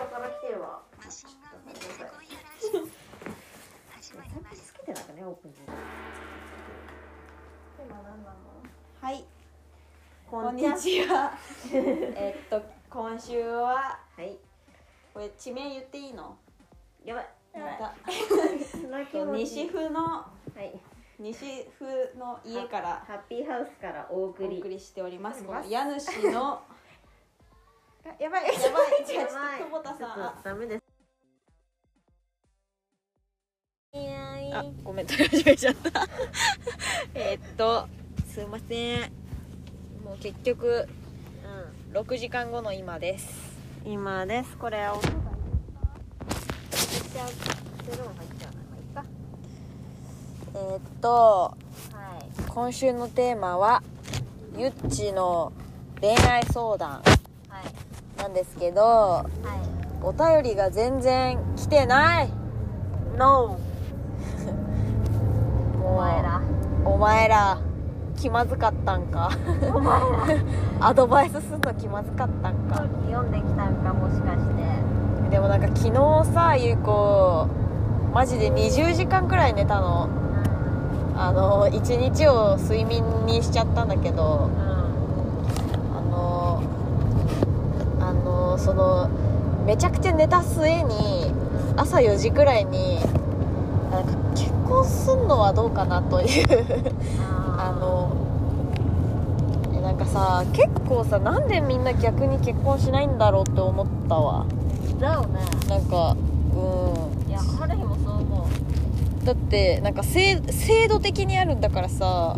方から来てるわマシンガンメタル今夜ラジオ始まりますつけてなかったねオープンはい、ここんにちは。えっと、今週は、はいこれ地名言っていいの？やばいまた、西風の、はい西風の家から。ハッピーハウスからおお送り送りしております。このおります家主の。やばい、やばい、違う、ちょっと久保田さん。ダメです。いあ、ごめん、取り始めちゃった。えっと、すいません。もう結局、6時間後の今です。うん今です。これ音が入っちゃう。ゼロ入っちゃう。なまあいっかえっと、はい今週のテーマはゆっちの恋愛相談はいなんですけどはお便りが全然来てない。い NO お前ら。お前ら気まずかったんか。お前ら。アドバイスすんの気まずかったんか。読んできたんかもしかして。でもなんか昨日さゆうこマジで20時間くらい寝たの。あの1日を睡眠にしちゃったんだけどうんあのあのそのめちゃくちゃ寝た末に朝4時くらいになんか結婚すんのはどうかなというあのえなんかさ結構さなんでみんな逆に結婚しないんだろうって思ったわ。だよね。なんかうん。いや春日もそう思う。だってなんか制制度的にあるんだからさ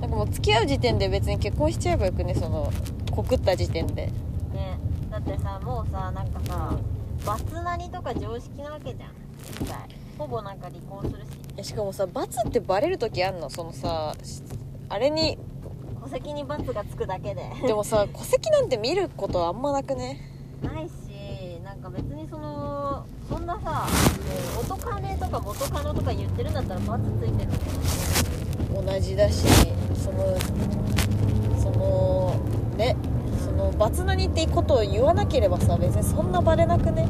なんかもう付き合う時点で別に結婚しちゃえばよくねその告った時点でってさもうさなんかさバツなりとか常識なわけじゃん。実際ほぼなんか離婚するし。いやしかもさ罰ってバレる時あんの？そのさしあれに。戸籍にバツがつくだけで。でもさ 戸籍なんて見ることあんまなくね？ないしなんか別にそのそんなさ元カネとか元カノとか言ってるんだったらバツついてるの同じだしそのそのねその罰なにってことを言わなければさ別にそんなバレなくね？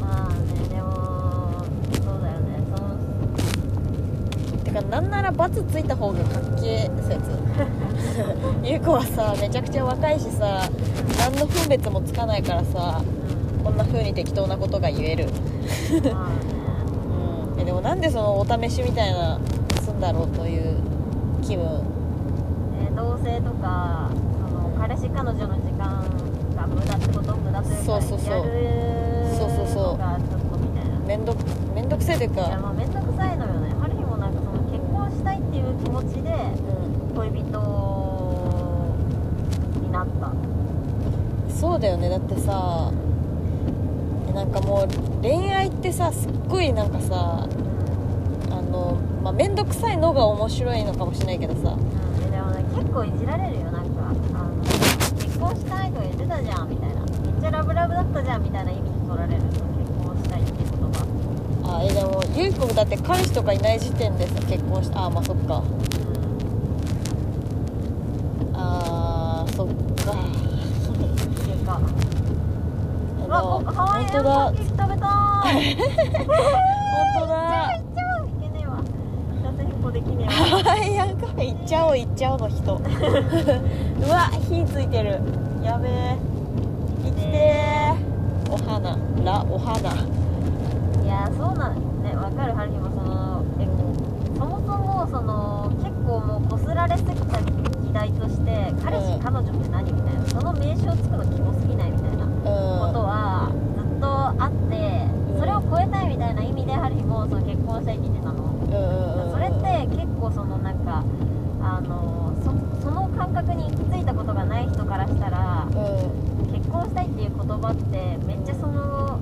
まあねでもそうだよね。そのてかなんなら罰ついた方がかっけえ説。ゆう子はさめちゃくちゃ若いしさ何の分別もつかないからさこんな風に適当なことが言える。うんまあね。うん。えでもなんでそのお試しみたいなすんだろうという気分？えー同棲とか彼氏彼女の時間が無駄ってこと無駄というかそうそうそう。やるそうそうそうのがちょっとみたいな。めんどくめんどくせえといういやか、まあ面倒くさいのよね。春日もなんかその結婚したいっていう気持ちでう恋人になった。ん、そうだよね。だってさえなんかもう恋愛ってさすっごいなんかさあのまあ面倒くさいのが面白いのかもしれないけどさ。うん。えでもね結構いじられるよ婚したいとか言ってたじゃんみたいなめっちゃラブラブだったじゃんみたいな意味に取られる結婚したいって言葉あえでもゆい子だって彼氏とかいない時点でさ結婚した。あまあそっか。あーそっか。っていうか。あうわのこハワイアンパ本当だ。ンケーキ食べたー。い本当だ。行っちゃういけねえわ。脱変更できねえわハワイアンカフェ行っちゃおう行っちゃおうの人。うわ火ついてるやべえ。行ってー。お花。らお花。いやそうなんね。わかる春日もそのえそもそもその結構もうこすられすぎた議題として彼氏、うん。彼女って何みたいな。その名称つくのキモすぎないみたいなことうはずっとあってうんそれを超えたいみたいな意味で春日もその結婚したいって言ってたのんうんうんそれって結構そのなんかあのそその感覚に行き着いたことがない人からしたらうん結婚したいっていう言葉ってめっちゃその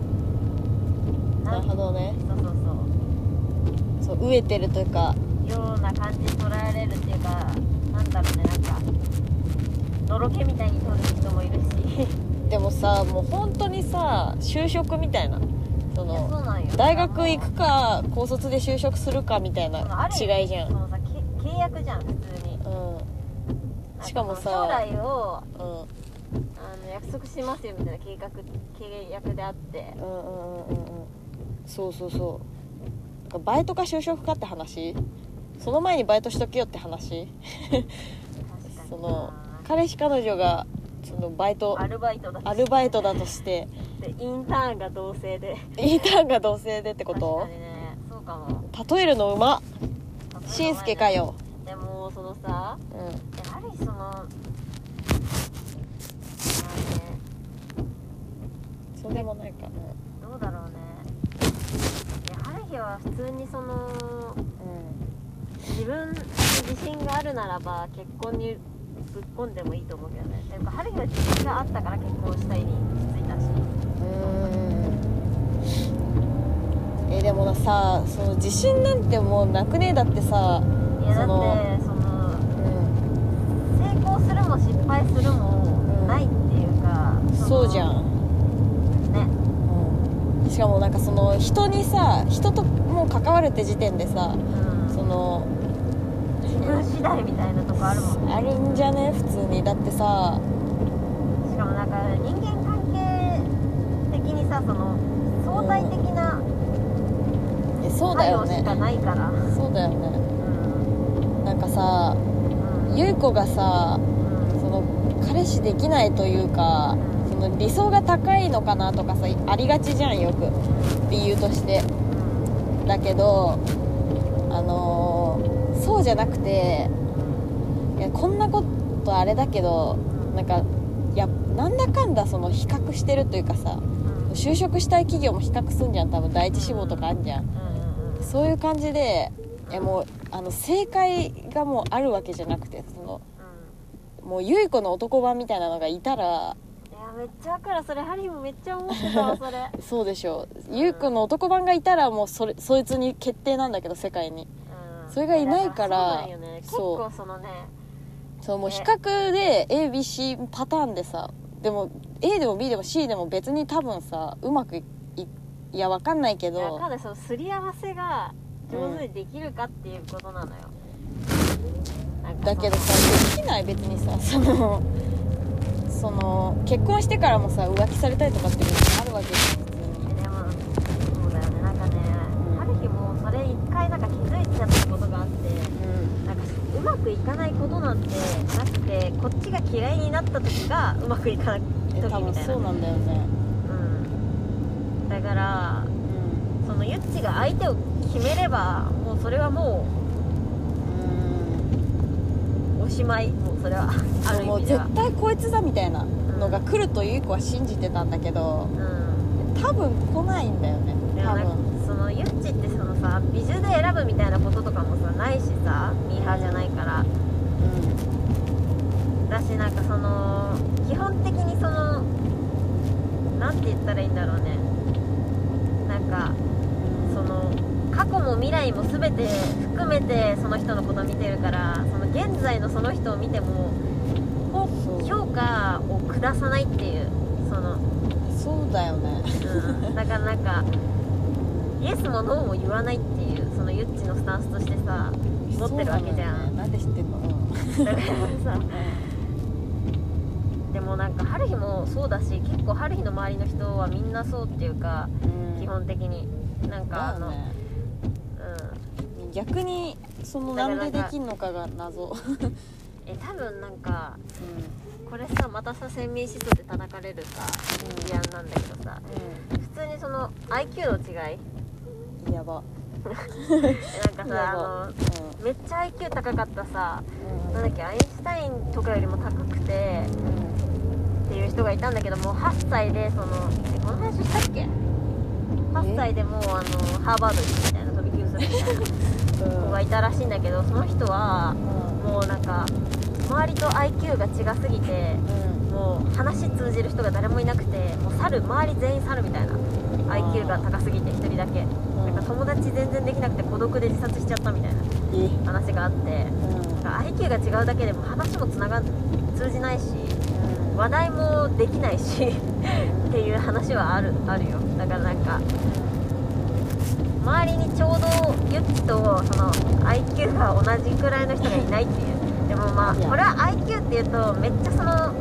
なるほどねそうそうそうそう飢えてるというかような感じに捉えられるっていうかなんだろうねなんかのろけみたいに取る人もいるし。でもさもう本当にさ就職みたいなその大学行くか高卒で就職するかみたいな違いじゃん。そのさけ契約じゃん普通に。うん。しかもさ将来をうん。あの約束しますよみたいな計画契約であって。うんうんうんうんうん。そうそうそうかバイトか就職かって話？その前にバイトしとけよって話？その彼氏彼女がそのバイトアルバイトだアルバイトだとして。でインターンが同性で。インターンが同性でってこと？確かにね。そうかも。例えるのうま。しんすけかよ。でもそのさうん。やはりそのまあねそうでもないか。どうだろうねいや春日は普通にそのう自分に自信があるならば結婚にぶっ込んでもいいと思うけどね。ていうか春日は自信があったから結婚したいについたしんうんえでもさその自信なんてもうなくねえだってさいやだってそのうん。成功するも失敗するもないっていうか、そうじゃんしかもなんかその人にさ人ともう関わるって時点でさうん。その自分次第みたいなとこあるもんね。あるんじゃね？普通に。だってさしかもなんか人間関係的にさその相対的なえそうだよね。しかないから。そうだよね。うん。なんかさうん。優子がさうん。その彼氏できないというかその理想が高いのかなとかさありがちじゃんよく。理由として。だけどあのーそうじゃなくていやこんなことあれだけどなんかいやなんだかんだその比較してるというかさうん就職したい企業も比較すんじゃん。多分第一志望とかあんじゃん。そういう感じでいやもうあの正解がもうあるわけじゃなくてそのうん。もうゆい子の男版みたいなのがいたらいやめっちゃわかる。それハリーもめっちゃ思ってたわそれ。そうでしょ。うゆい子の男版がいたらもうそれそいつに決定なんだけど世界に。うん。それがいないからそうね。結そう。構そのねそうもう比較で ABC パターンでさでも A でも B でも C でも別に多分さうまくいいいやわかんないけいやわどかんないそのすり合わせが上手にできるかっていうことなのよ、なん。だけどさできない別にさそのその結婚してからもさ浮気されたりとかっていうのがあるわけじゃん。そうだよねなん。かね、うん。春日もそれ一回なん。か気づいちゃったことがあってうん。なん。かうまくいかないことなん。てなくてこっちが嫌いになった時がうまくいかないえ時みたそうなん。だよねうん。だからうん。そのユッチが相手を決めればもうそれはもうおしまいもうそれはある意もう絶対こいつだみたいなのが来るとゆい子は信じてたんだけどうん。多分来ないんだよね多分。そのユッチってそのさ美女で選ぶみたいなこととかもさないしさミーハーじゃないから。だしなんかその基本的にそのなんて言ったらいいんだろうね。なんかその過去も未来も全て含めてその人のことを見てるからその現在のその人を見ても評価を下さないっていうその、そうだよね。うん、だからなんかイエスもノーも言わないっていうそのユッチのスタンスとしてさ持ってるわけじゃん。ね。なんで知ってんの？うん。だからさでもなんか春日もそうだし結構春日の周りの人はみんなそうっていうかうん。基本的に。なんかあの、ねうん逆にそのなんでできんのかが謎。え多分なんかうこれさまたさ先民思想で叩かれるさ事案なんだけどさ普通にその IQ の違い？んやば。えなんかさ あのめっちゃ IQ 高かったさうん。なんだっけアインシュタインとかよりも高くてっていう人がいたんだけどもう8歳でそのえこの話したっけ？8歳でもうあのハーバード行くみたいな飛び級するみたいな 子がいたらしいんだけどその人はもうなんか周りと IQ が違すぎてもう話通じる人が誰もいなくてもう猿周り全員猿みたいな IQ が高すぎて1人だけ。なんか友達全然できなくて孤独で自殺しちゃったみたいなえ？話があってなんか IQ が違うだけでも話もつなが通じないし話題もできないしっていう話はあるあるよ。だからなんか周りにちょうどユッチとその IQ が同じくらいの人がいないっていう。でもまあこれは IQ っていうとめっちゃその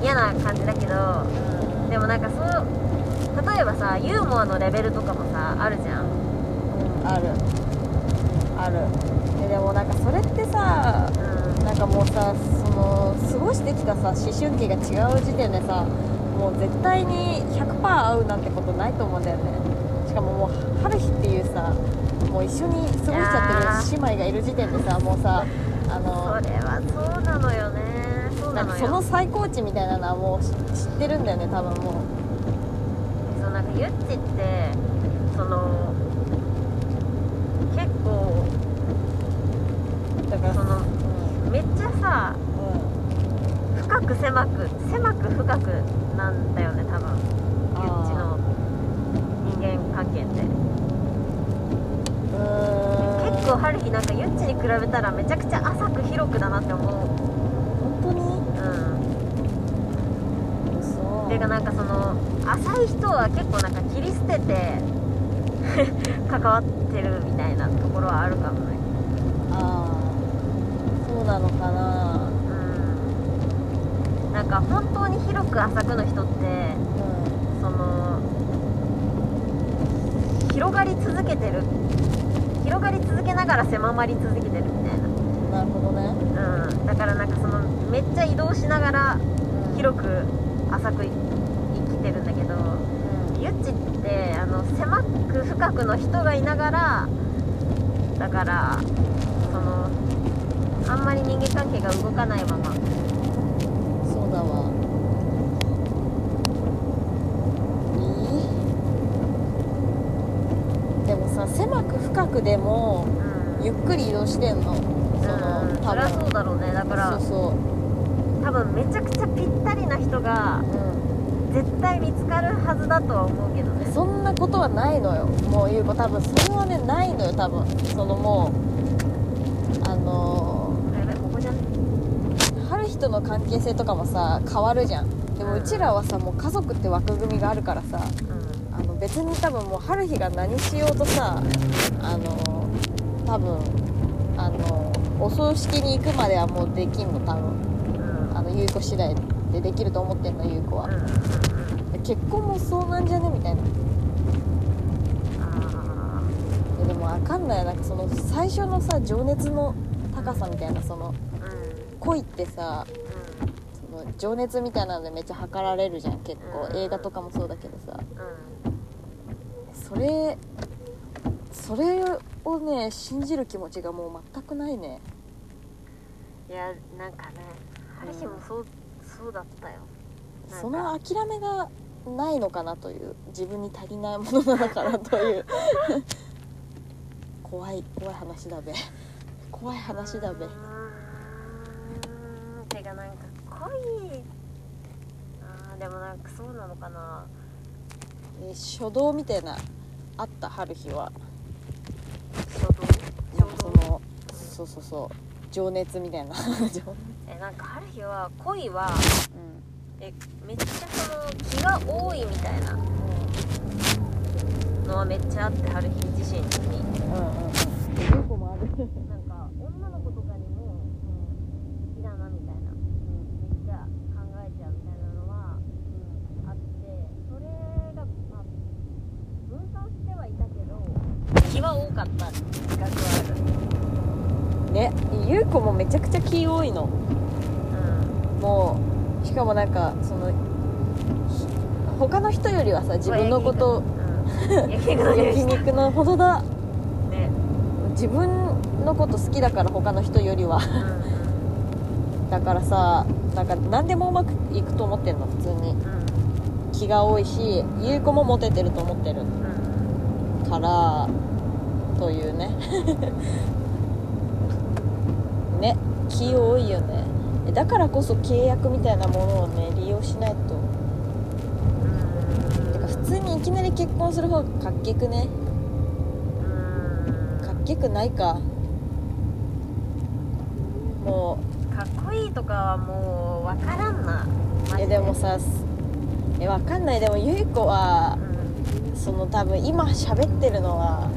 嫌な感じだけどでもなんかそう例えばさユーモアのレベルとかもさあるじゃん。うんある。ある。えでもなんかそれってさうん。なんかもうさその過ごしてきたさ思春期が違う時点でさもう絶対に100%合うなんてことないと思うんだよねしかももう春日っていうさもう一緒に過ごしちゃってる姉妹がいる時点でさもうさあのそれはそうなのよね。そうなのその最高値みたいなのはもう知知ってるんだよね多分もう。そうなんかゆっちってその結構だからそのうめっちゃさんうん。深く狭く狭く深くなんだよね多分。ゆっちの。人間関係って。結構春日なんかゆっちに比べたらめちゃくちゃ浅く広くだなって思う。本当に。うん。嘘ていうかなんかその浅い人は結構なんか切り捨てて 関わってるみたいなところはあるかもね。ああそうなのかな。うん。なんか本当に広く浅くの人ってうその広がり続けてる。広がり続けながら狭まり続けてるみたいんなるほどね。なうん。だからなんかそのめっちゃ移動しながら広く浅く生きてるんだけどゆっちってあの狭く深くの人がいながらだからそのあんまり人間関係が動かないままそうだわいいでもさ狭くでもうん。ゆっくり移動してんの。そのうん。そりゃそうだろうね。だからそうそ多分めちゃくちゃぴったりな人がう、うん、絶対見つかるはずだとは思うけどね。そんなことはないのよ。もうゆう子多分。それはねないのよ多分。そのもうあのー春日との関係性とかもさ変わるじゃん。でもうちらはさもう家族って枠組みがあるからさうん別に多分もう春日が何しようとさあの多分あのお葬式に行くまではもうできんの多分。うん。あの優子次第でできると思ってんの優子は。結婚もそうなんじゃね？みたいな。でもわかんない。なんかその最初のさ情熱の高さみたいなその恋ってさその情熱みたいなのでめっちゃ測られるじゃん結構。うん。映画とかもそうだけどさ。うんそれそれをね信じる気持ちがもう全くないね。いやなんかね春日もそうそうだったよ。その諦めがないのかなという自分に足りないものなのかなという。怖い怖い話だべ。怖い話だべ。うーん。てかなんか恋。あーでもなんかそうなのかな。えー書道みたいなあった春日は。衝動？なんかそのそうそうそう。情熱みたいな。情えなんか春日は恋はうん。えめっちゃその気が多いみたいな。のはめっちゃあって春日自身に。うんうんうん。もある なんか女の子とかにも好きだなみたいなめっちゃ考えちゃうみたいなのはあってそれがまあ分散してはいたけど気は多かった自覚はあるね優子もめちゃくちゃ気多いの。うんもうしかもなんかそのひ他の人よりはさ自分のことうん。焼肉のほどだ。ね。自分のこと好きだから他の人よりは。うん。だからさなんか何でもうまくいくと思ってんの？普通に。うん。気が多いし優子もモテてると思ってるうん。からというねね気多いよね。だからこそ契約みたいなものをね利用しないと。てか普通にいきなり結婚する方がかっけくね。うん。かっけくないか。もかっこいいとかはもう分からんな。えで。もさえわかんない。でもゆい子はうん。その多分今喋ってるのは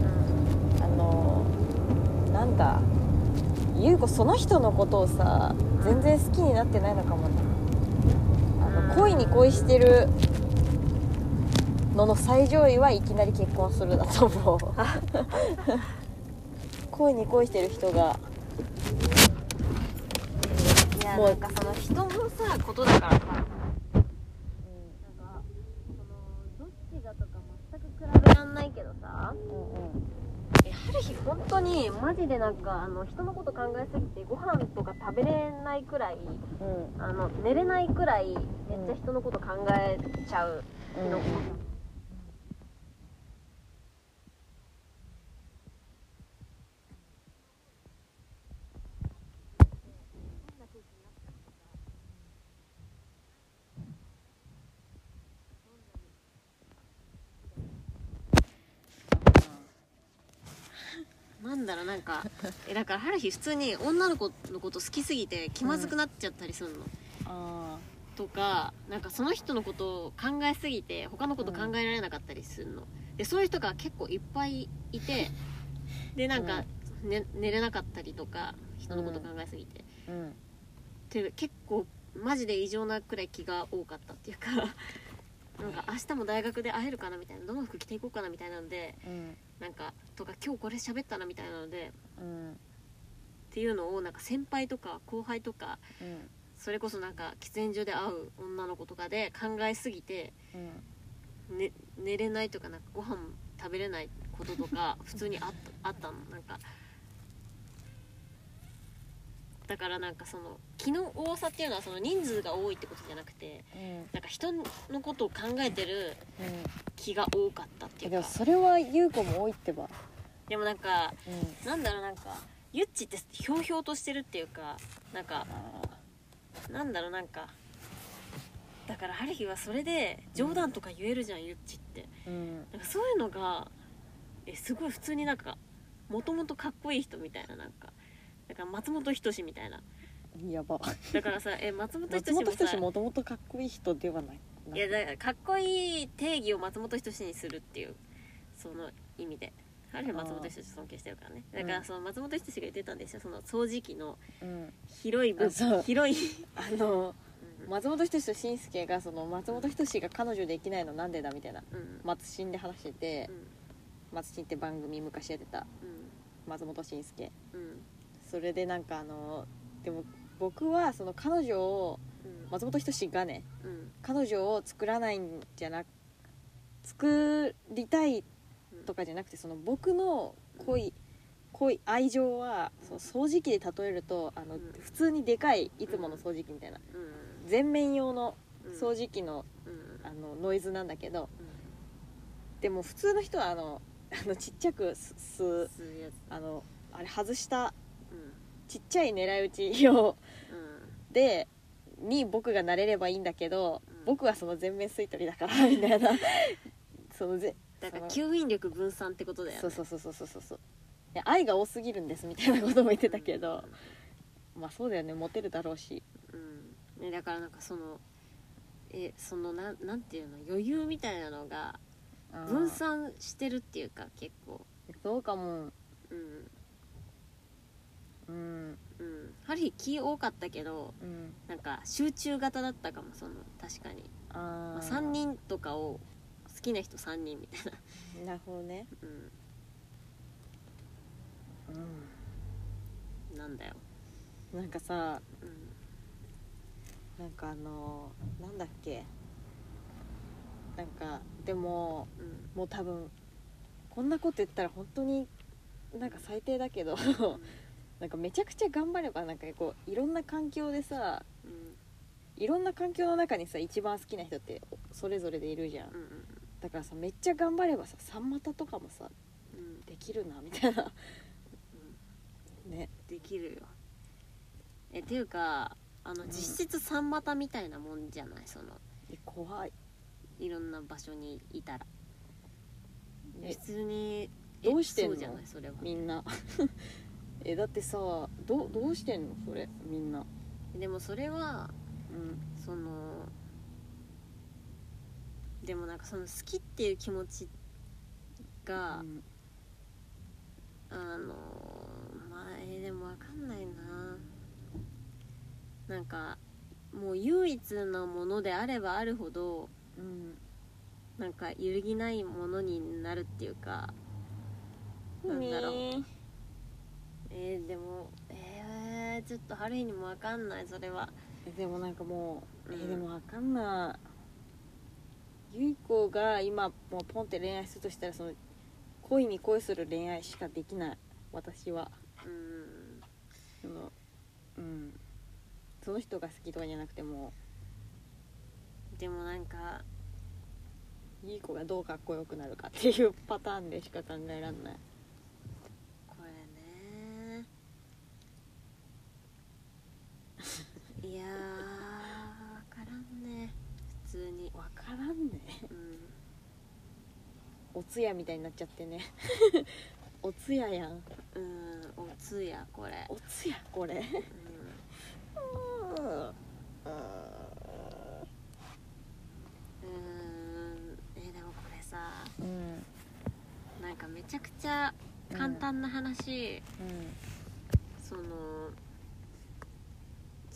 うん。あのなんだ？ゆう子その人のことをさ全然好きになってないのかもね。あの恋に恋してるのの最上位はいきなり結婚するだと思う。恋に恋してる人が。いやなんかその人のさことだからさなんかそのどっちがとか全く比べらんないけどさえ春日本当にマジでなんかあの人のこと考えすぎてご飯とか食べれないくらいうん。あの寝れないくらいめっちゃ人のこと考えちゃう。うんなんだろうなんかえだから春日普通に女の子のこと好きすぎて気まずくなっちゃったりするの、あとかなんかその人のことを考えすぎて他のこと考えられなかったりするの、でそういう人が結構いっぱいいてでなんか、ね、寝れなかったりとか人のこと考えすぎて、あうん。って結構マジで異常なくらい気が多かったっていうかなんか明日も大学で会えるかなみたいなどの服着ていこうかなみたいなのでうんなんかとか今日これ喋ったなみたいなのでうんっていうのをなんか先輩とか後輩とかうんそれこそなんか喫煙所で会う女の子とかで考えすぎてね、寝れないとかなんかご飯食べれないこととか普通にあったあったの。なんかだからなんかその気の多さっていうのはその人数が多いってことじゃなくてうん。なんか人のことを考えてる気が多かったっていうか。でもそれは優子も多いってば。でもなんかうん。なんだろうなんかゆっちってひょうひょうとしてるっていうかなんかなんだろうなんかだから春日はそれで冗談とか言えるじゃん、ゆっちって。うん。なんかそういうのがえすごい普通になんかもともとかっこいい人みたいななんかだから松本人志みたいな。やば。だからさえ松本人松志もさ本人志もともとかっこいい人ではない。いやだからかっこいい定義を松本人志にするっていうその意味で。ある松本人志尊敬してるからね。だからうん。その松本人志が言ってたんですよ。その掃除機のうん。広い部あそう。広い、あのうん。松本人志と紳助がその松本人志が彼女できないのなんでだみたいな。うん。松新で話しててうん。松新って番組昔やってた。松本紳助。うんうんそれでなんかあのでも僕はその彼女をうん。松本人志がねうん。彼女を作らないんじゃな作りたいとかじゃなくてその僕の恋恋愛情はその掃除機で例えるとあのうん。普通にでかいいつもの掃除機みたいな。うん。全面用のうん。掃除機のうん。あのノイズなんだけどうん。でも普通の人はあのあのちっちゃくす吸うあのあれ外したうんちっちゃい狙い撃ち用うんでに僕がなれればいいんだけど、うん。僕はその全面吸い取りだからみたいな。そのぜだから吸引力分散ってことだよね。そうそうそうそうそうそう愛が多すぎるんですみたいなことも言ってたけど、まあそうだよねモテるだろうし。うん。ね、だからなんかそのえそのなんなんていうの余裕みたいなのが分散してるっていうか結構。そうかも。うんうん。うん。ハリー気多かったけどうん。なんか集中型だったかもその確かに、あまあ、ー3人とかを好きな人3人みたいな。なるほどね。うん。うなんだよ。んなんかさうん。なんかあのなんだっけ。なんかでもうん。もう多分こんなこと言ったら本当になんか最低だけどなんかめちゃくちゃ頑張ればなんかこういろんな環境でさうんいろんな環境の中にさ一番好きな人ってそれぞれでいるじゃん。うんうんだからさめっちゃ頑張ればさ三股とかもさうんできるなみたいな。ね。できるよ。えっていうかあのうん。実質三股みたいなもんじゃない？そのえ怖い。いろんな場所にいたら。え。普通にえどうしてんの？そうじゃない？それは。みんなえだってさどどうしてんの？それみんな。でもそれはうん。そのでもなんかその好きっていう気持ちが、うん。あのまあえーでもわかんないな。なんかもう唯一のものであればあるほどうん。なんか揺るぎないものになるっていうかなんだろうえー、でもえー、ちょっと春日にも分かんないそれは。でもなんかもう、えうん。でもわかんない。ゆい子が今もうポンって恋愛するとしたらその恋に恋する恋愛しかできない私は。うん。そのうん。その人が好きとかじゃなくても。でもなんかゆい子がどうかっこよくなるかっていうパターンでしか考えらんないこれねいやー分からんね。普通にわからんね。うん。おつやみたいになっちゃってね。おつややん。うんおつやこれ。おつやこれ。うん。うーん。えでもこれさうん。なんかめちゃくちゃ簡単な話、その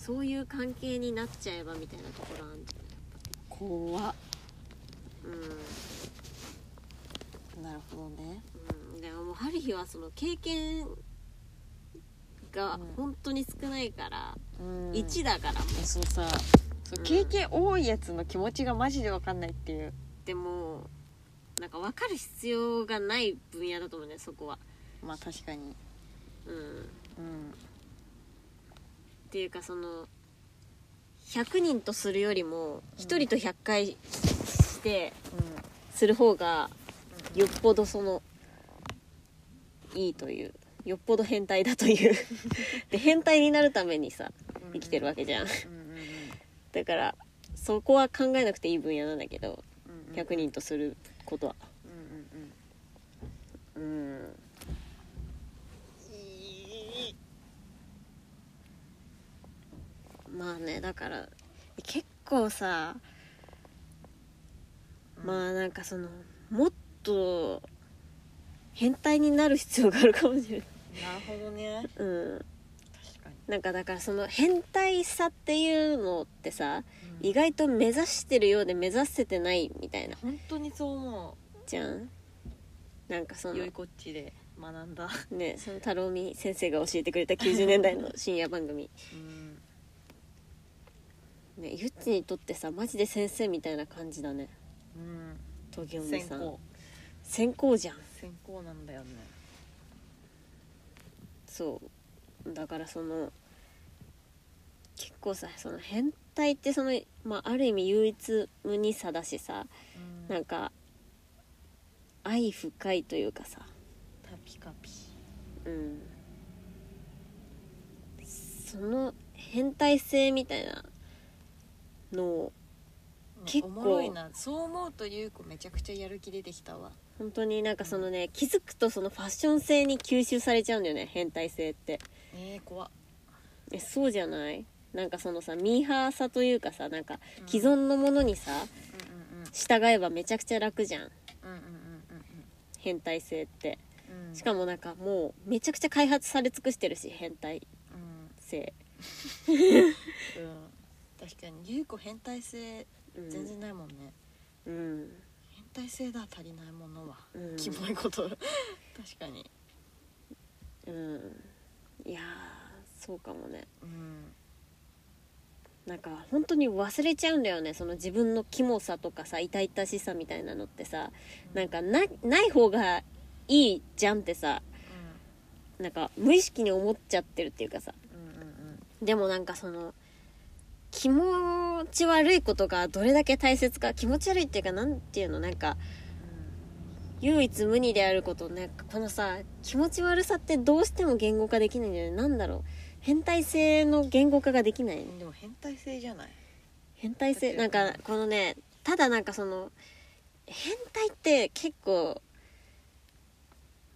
そういう関係になっちゃえばみたいなところあんじ怖っ。ゃん。なるほどね。うん、うん、でももう春日はその経験がうん。本当に少ないから、うん。1だからもう。そうさそううん。経験多いやつの気持ちがマジで分かんないっていう。でもなんか分かる必要がない分野だと思うねそこは。まあ確かに。うん。うんっていうかその100人とするよりも1人と100回してする方がよっぽどそのいいという。よっぽど変態だという。で変態になるためにさ生きてるわけじゃん。うんだからそこは考えなくていい分野なんだけどうんうん100人とすることは。うんうんうんまあねだから結構さうん。まあなんかそのもっと変態になる必要があるかもしれない。なるほどね。うん。確かに。なんかだからその変態さっていうのってさうん。意外と目指してるようで目指せてないみたいな。本当にそう思じゃん。なんかそうのよいこっちで学んだ。ねその太郎美先生が教えてくれた90年代の深夜番組。うんねゆっちにとってさマジで先生みたいな感じだね。うん。東京美さん。先行。じゃん。先行なんだよね。そう。だからその結構さその変態ってその、まあ、ある意味唯一無二さだしさうん。なんか愛深いというかさ。タピカピ。うん。その変態性みたいなのを結構。おもろいな。そう思うとゆうこめちゃくちゃやる気出てきたわ。本当になんかそのね気づくとそのファッション性に吸収されちゃうんだよね変態性って。えー、怖っ。えそうじゃない？なんかそのさミーハーさというかさなんかうん。既存のものにさうんうん従えばめちゃくちゃ楽じゃん。うんうん変態性って。うん。うんしかもなんかもうめちゃくちゃ開発され尽くしてるし変態うん。性、うん 確かにゆうこ変態性うん、全然ないもんね、うん、変態性だ足りないものは、うん。キモいこと。確かに。うん。いやーそうかもね。うん。なんか本当に忘れちゃうんだよね。その自分のキモさとかさ痛々しさみたいなのってさ。なんかなない方がいいじゃんってさ。なんか無意識に思っちゃってるっていうかさ。うんうんうん。でもなんかその気持ち悪いことがどれだけ大切か気持ち悪いっていうかなんていうのなんか唯一無二であることねこのさ気持ち悪さってどうしても言語化できないんだよねなんだろう変態性の言語化ができない。うんでも変態性じゃない？変態性？なんかこのねただなんかその変態って結構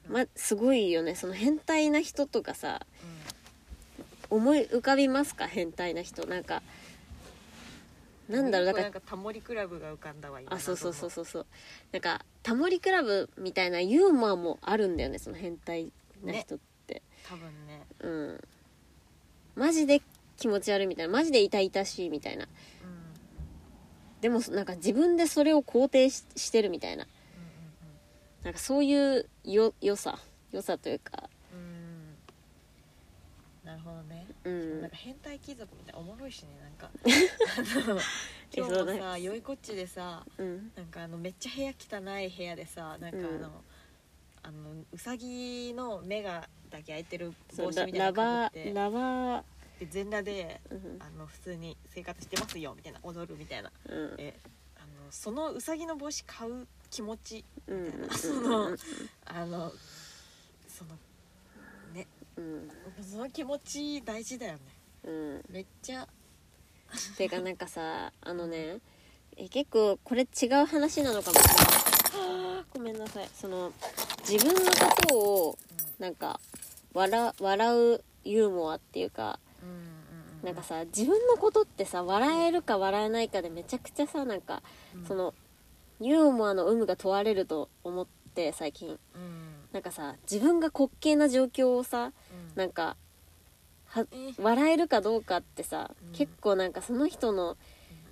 ますごいよね。その変態な人とかさ思い浮かびますか？変態な人。なんかなんだろうだからなんかタモリクラブが浮かんだわ今あそうそうそうそう。そうなんかタモリクラブみたいなユーモアもあるんだよねその変態な人って、多分ね。うん。マジで気持ち悪いみたいな。マジで痛々しいみたいな。うん。でもなんか自分でそれを肯定ししてるみたいな。うんなんかそういうよ良さ。良さというかうんうんうんなるほどね。うん。なんか変態貴族みたいなおもろいしねなんか。あの今日もさよいこっちでさうん。なんかあのめっちゃ部屋汚い部屋でさなんかあの、うん。あのうさぎの目がだけ開いてる帽子みたいなラのかぶって。バーラバー。で全裸でうん。あの普通に生活してますよみたいな踊るみたいな。うん。えあのそのうさぎの帽子買う気持ちうんみたいな、そのあのそのねうん。その気持ち大事だよね。うん。めっちゃ。てかなんかさ あのねえ結構これ違う話なのかも。しれないごめんなさい。その自分のことをなんか笑笑うユーモアっていうかうんうんうん。なんかさ自分のことってさ笑えるか笑えないかでめちゃくちゃさなんかうん。そのユーモアの有無が問われると思って最近。うんなんかさ自分が滑稽な状況をさうん。なんか笑えるかどうかってさ、うん。結構なんかその人の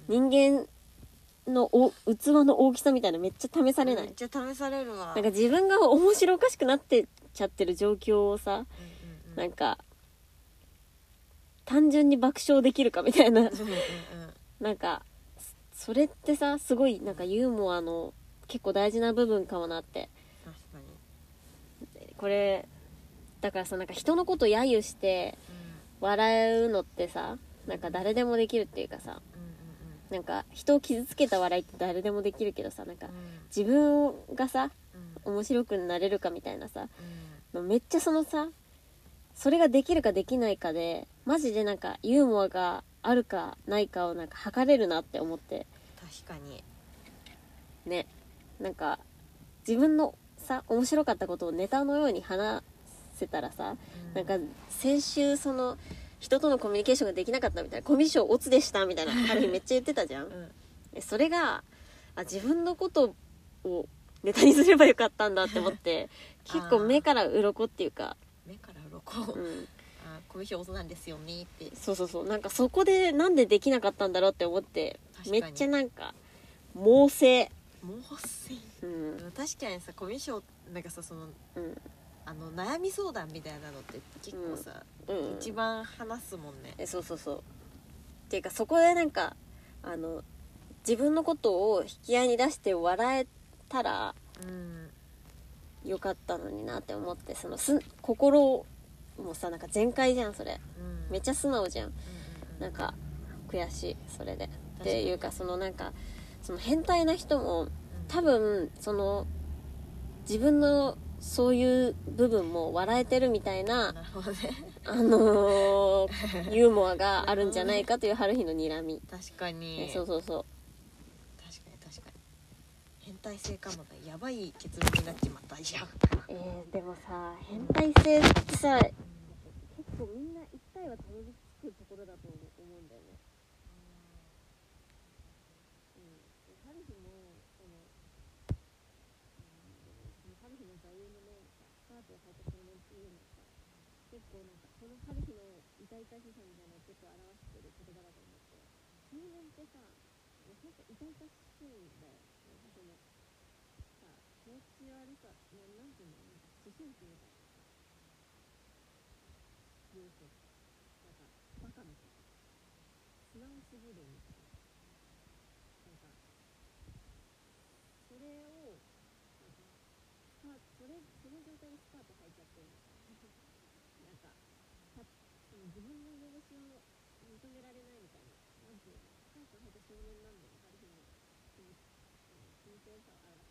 人間のお器の大きさみたいなのめっちゃ試されない、めっちゃ試されるわ。なんか自分が面白おかしくなってちゃってる状況をさうんうんうん。なんか単純に爆笑できるかみたいな。なんかそそれってさすごいなんかユーモアの結構大事な部分かもなってこれだからさなんか人のこと揶揄して笑うのってさなんか誰でもできるっていうかさなんか人を傷つけた笑いって誰でもできるけどさなんか自分がさうん。面白くなれるかみたいなさうん。めっちゃそのさそれができるかできないかでマジでなんかユーモアがあるかないかをなんか測れるなって思って。確かに。ね。なんか自分のさ面白かったことをネタのように話せたらさなんか先週その人とのコミュニケーションができなかったみたいなコミュ障オツでしたみたいなある日めっちゃ言ってたじゃん。うん。えそれがあ自分のことをネタにすればよかったんだって思って 結構目から鱗っていうか、目から鱗。うん、あこういう表情なんですよねって。そうそうそう。なんかそこでなんでできなかったんだろうって思ってめっちゃなんか猛省もうせうん。確かにさコミュ障なんかさそのうん。あの悩み相談みたいなのって結構さ、うん。一番話すもんね。えそうそうそう。っていうかそこでなんかあの自分のことを引き合いに出して笑えたらうん。よかったのになって思ってそのす心もさなんか全開じゃんそれ。うん。めっちゃ素直じゃん。うんうんなんか悔しいそれで。っていうかそのなんかその変態な人も多分その自分のそういう部分も笑えてるみたいなね。あのーユーモアがあるんじゃないかという春日の睨み、確かに。えそうそうそう。確かに確かに。変態性かもねやばい結論になっちまったじゃん。えー、でもさ変態性ってさ結構みんな一回はたどり着くところだと思うんだよねうん春日もそのうん春日の座右の銘さスカートを履いた少年っていうのはさ結構なんかその春日の痛々しさみたいなのをちょっと表してる言葉だと思って少年ってさもうほんと痛々しいんだよなんかそのさ気持ち悪さななんていうのなんか思春期みたいな要素なんかバカみたいな素直すぎるみたいななんかそれをなんかスカートそれその状態でスカート履いちゃってるみたいななんかたその自分の梅干しを認められないみたいななんていうのスカート履いた少年なんだよあの気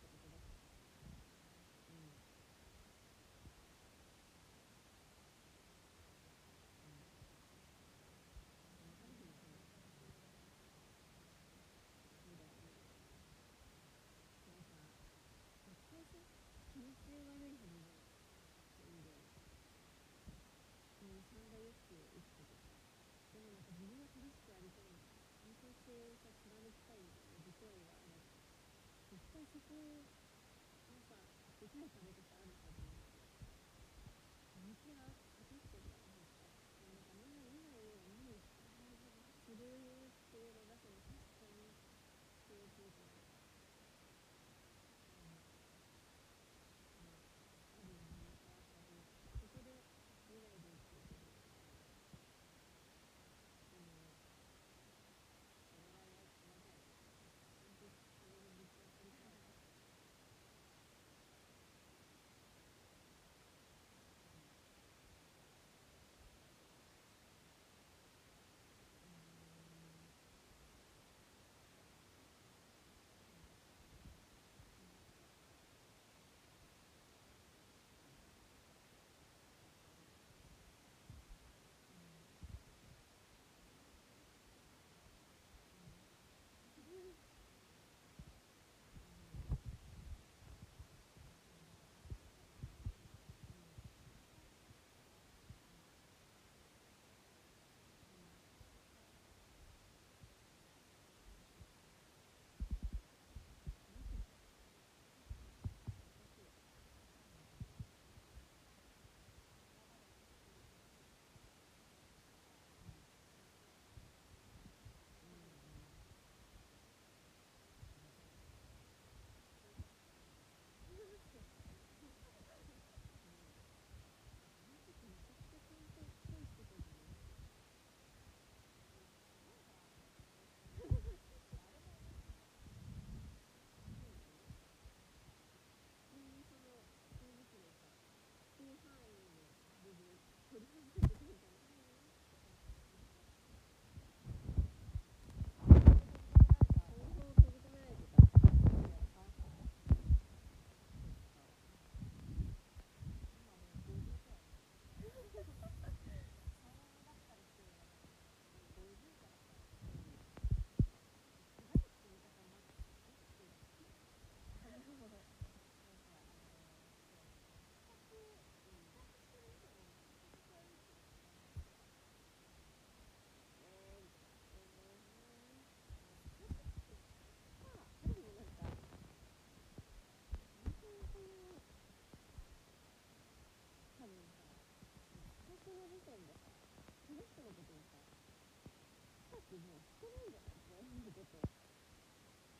もう少ないん。じゃないそういうこと。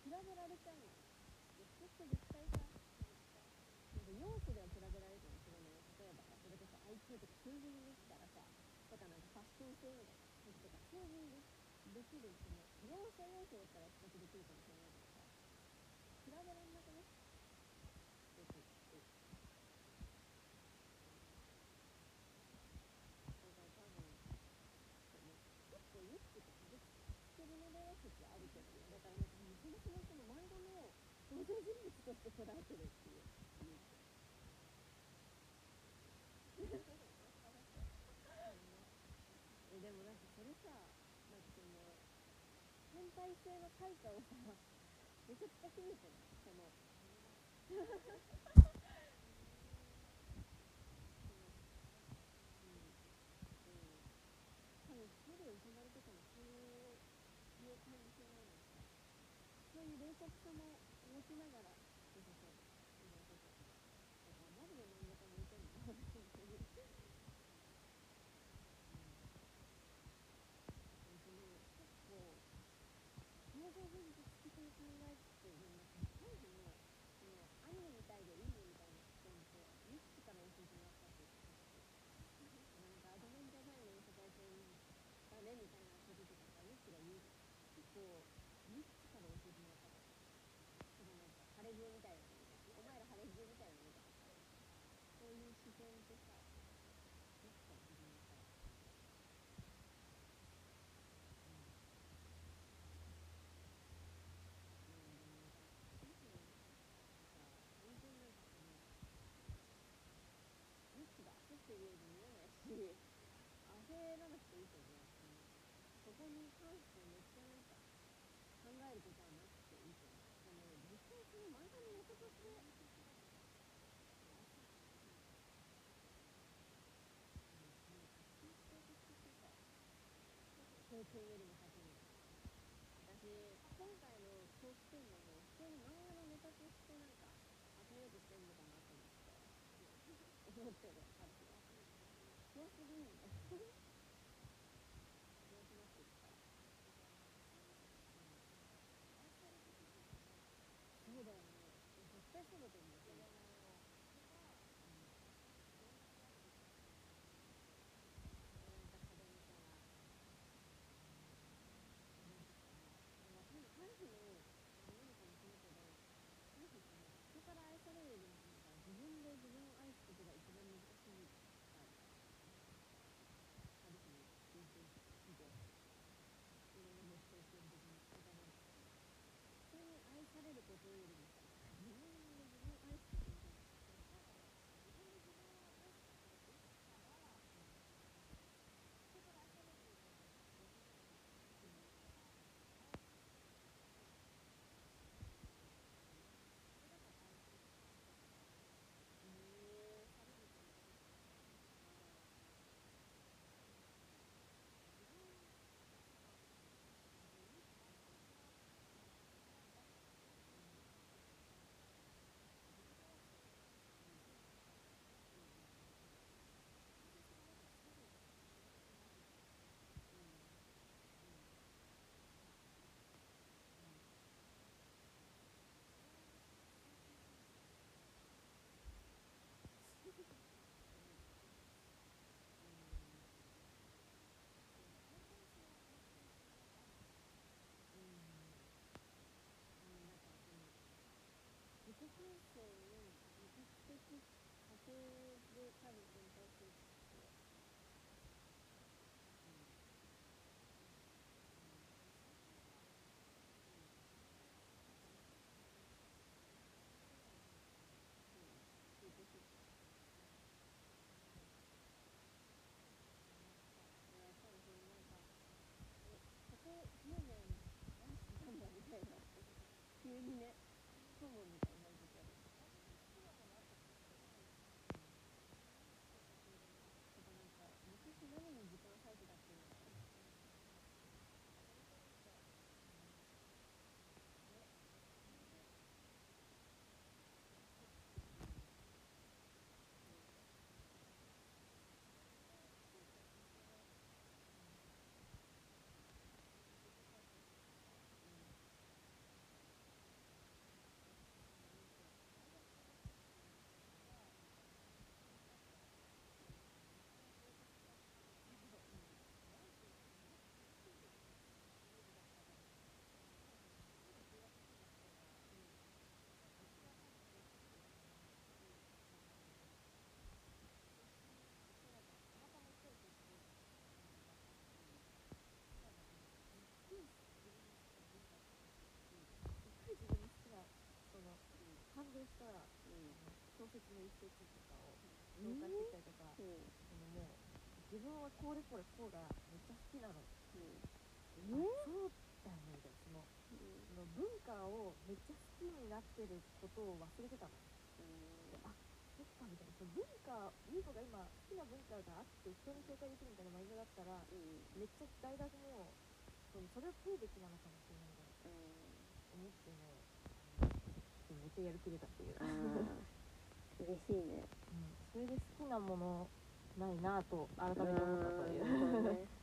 比べられちゃうの。ちょって絶対さ、なん。か要素では比べられるかもしれない例えばさ、それこそ IQ とか数字にできたらさ、とかなん。かファッション性みたいな、とか数字にできる、その要素要素だったら比較できるかもしれないけどさ、比べられない体性の対価をさめちゃくちゃ増えてる。そのそういう冷却さも持ちながら。こに関してめっちゃなんか考えることはなくていいと思うその実際その漫画の元としてよりも先に私今回の投資展も普通に漫画のネタとしてなん。か集めようとしてるのかなと思って思ってる感じが怖すぎるんだ説の一節とかを紹介してきたりとか、そのもう自分はこれこれこうがめっちゃ好きなの、あそうだよねみたいなそのその文化をめっちゃ好きになってることを忘れてたの。あそっかみたいな。その文化優子が今好きな文化があって人に紹介できるみたいなマインドだったらめっちゃ大学もそのそれを問うべきなのかもしれないみたいな思ってねめっちゃやる気出たっていう、嬉しいね。うん、それで好きなものないなと改めて思ったという。ね。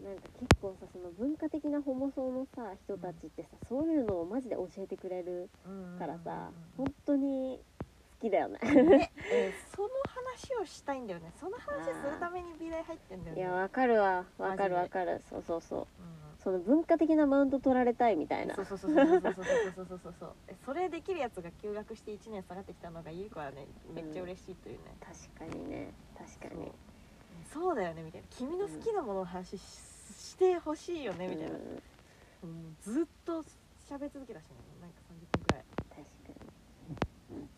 なんか結構さその文化的なホモソのさ人たちってさそういうのをマジで教えてくれるからさ本当に好きだよね。えーその話をしたいんだよね。その話するために美大入ってんだよね。いやわかるわ。わかるわかる。そうそうそうその文化的なマウント取られたいみたいな。そうそうそうそうそうそうそうそうそうそれできるやつが休学して1年下がってきたのがいい子はねめっちゃ嬉しいというね、確かにね。確かに。そう。そうだよねみたいな。君の好きなものの話し,、してほしいよねみたいな、うんずっと喋り続けたしね。なんか30分くらい。確か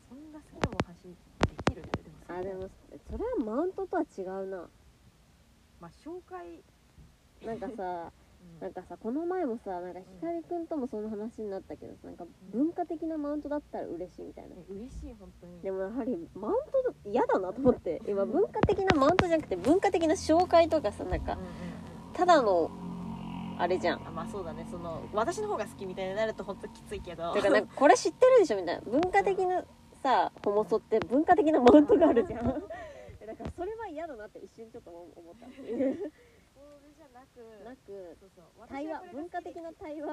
そんな好きなもの話できる？でもにあでもそれはマウントとは違うな。まあ紹介、なんかさうんなんかさこの前もさなんか光くんともその話になったけどさなんか文化的なマウントだったら嬉しいみたいな。え嬉しい本当に。でもやはりマウント嫌だなと思って。今文化的なマウントじゃなくて文化的な紹介とかさなんかただのあれじゃん。あまあそうだね。その私の方が好きみたいになると本当きついけど。だからなんかこれ知ってるでしょみたいな。文化的なさホモソって文化的なマウントがあるじゃん。だからそれは嫌だなって一瞬ちょっと思った っていうそれじゃなくなくそうそう対話文化的な対話。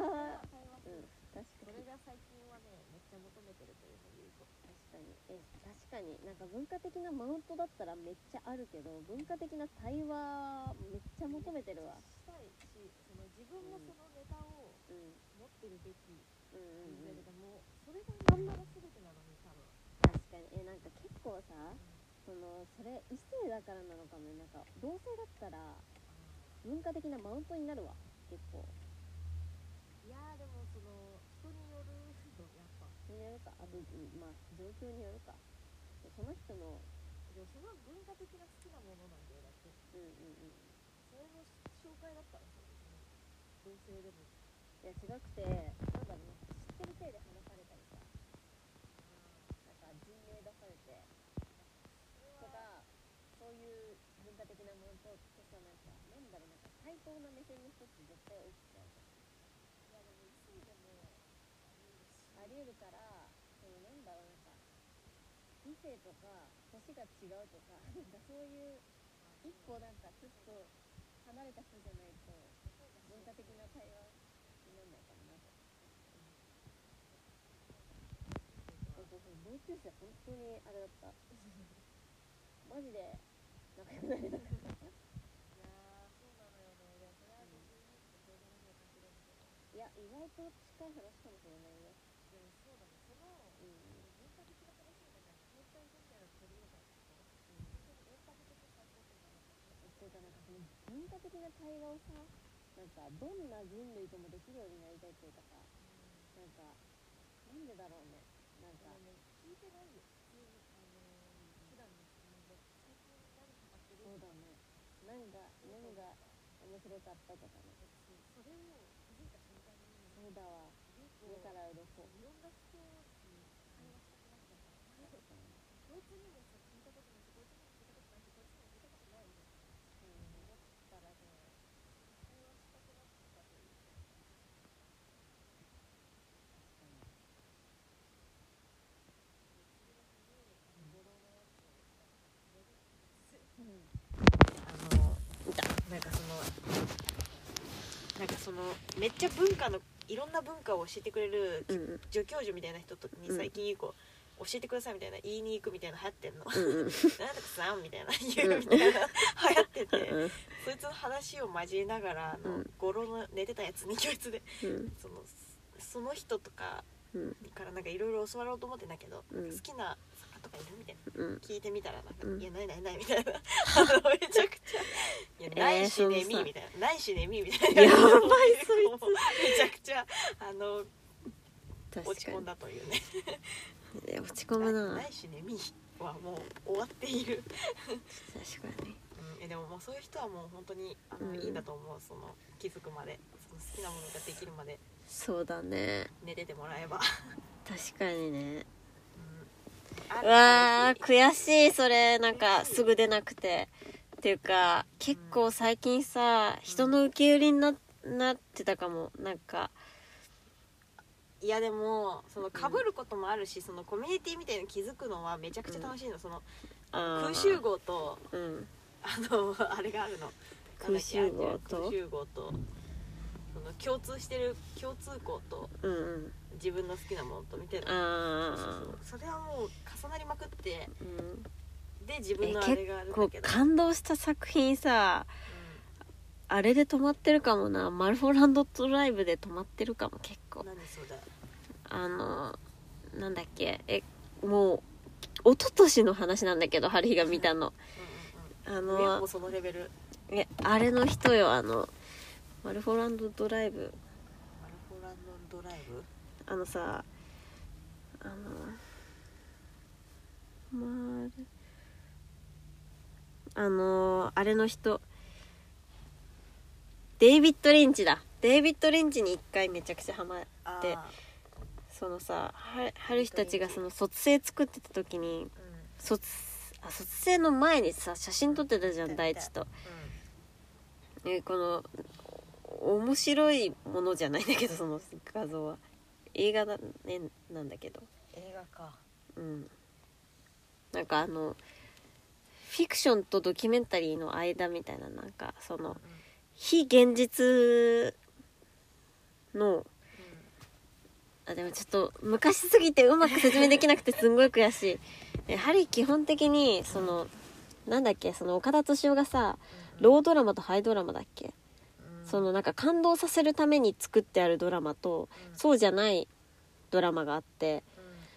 うん確かに。それが最近はねめっちゃ求めてるというので言うと確かに。え確かに。なんか文化的なマウントだったらめっちゃあるけど文化的な対話めっちゃ求めてるわ。したいしその自分もそのネタをうん持ってるべきうん。だけどもそれがなんなら全てなのに多分。確かに。えなんか結構さそのそれ異性だからなのかもね。なんか同性だったら文化的なマウントになるわ。結構。いやーでもその人による。のやっぱ。人によるか。あと、うんまあ状況によるか。その人のでもその文化的な好きなものなんだよだって。うんうんうん。それの紹介だったらさ別に同性でも。いや違くてなんだろうな知ってる体で話されたりさなんか人名出されてとかそういう文化的なものとってさなんかなんだろうな目線の人って絶対多くていやでも異性でもありえるからそのなんだろうな。んか異性とか年が違うとか なんかそういう一個なんかちょっと離れた人じゃないと文化的な対話にならないかもなと。同級生本当にあれだった。マジで仲良くなれなかったいやーそうなのよねでもそれは別にどうでもいいのかもしれんけどいや意外と近い話かもしれないねでもそうだねその文化的な話みたいな携帯みたいなの取り入れたん。ですけど本当にエンタメ的最高点だなと思ってっていうかなん。かその文化的な対話をさなん。かどん。な人類ともできるようになりたいっていうかさなん。かなん。でだろうねなん。か聞いてないよ普通にあの普段の質問で最近何ハマってるそうだね何が何が面白かったとかねそうそれをそうだわ目から鱗いろんな人に会話したくなっちゃったこいつにもさ聞いたことないしこいつにも聞いたことないしこいつにも聞いたことないみたいな思ったらね会話したくなったというか次の日にあの語呂のやつをあのなんかそのなんかそのめっちゃ文化のいろんな文化を教えてくれる助教授みたいな人とにうん。最近こう教えてくださいみたいな言いに行くみたいな流行ってんの。うんうん。なんだかさんみたいな言うみたいな流行っててうんそいつの話を交えながらあの、うん。語呂の寝てたやつに教室でうん。そのその人とかうん。からなんかいろいろ教わろうと思ってんだけど、うん。好きなとかいるみたいな。うん聞いてみたらなんか「うん。いやないないない」みたいな。あのめちゃくちゃ「いやないしねそのさみ」みたいな「ないしねみ」みたいな。やばいそいつ。めちゃくちゃあの確かに。落ち込んだというね。い込むな。ないしねみはもう終わっている、確かに。うん、えでももうそういう人はもう本当にあの、うんいいんだと思う。その気づくまで。その好きなものができるまで。そうだね。寝ててもらえば、確かにねうん、うわー悔しいそれ。なんかすぐ出なくて。っていうか結構最近さ人の受け売りにななってたかも。なんかいやでもその被ることもあるし、そのコミュニティみたいに気づくのはめちゃくちゃ楽しいの、そのあー。空集合とうん。あのあれがあるの。空集合と？空集合と。その共通してる共通項とうんうん自分の好きなものとみたいな。あそれはもう重なりまくってーうん。で自分えのあれがあるんこうだけど、感動した作品さあれで止まってるかもな。マルフォランドドライブで止まってるかも結構。うん、何そうだ？あのなんだっけ？えもう一昨年の話なんだけど春日が見たの。あうんうんうん、いやものうそのレベル。えあれの人よあのマルフォランドドライブ。マルフォランドドライブ？あのさあのあのあれの人。デイビッド・リンチだ。デイビッド・リンチに一回めちゃくちゃハマっあでそのさは春日たちがその卒生作ってた時にう卒あ卒生の前にさ写真撮ってたじゃん大地と。ん。えこのお面白いものじゃないんだけどその画像は。映画だ、ね、なんだけど。映画か。うん。なんかあのフィクションとドキュメンタリーの間みたいななんかその非現実のあでもちょっと昔すぎてうまく説明できなくてすんごい悔しい。えやはり基本的にそのなんだっけその岡田敏夫がさロードラマとハイドラマだっけ？そのなんか感動させるために作ってあるドラマとそうじゃないドラマがあって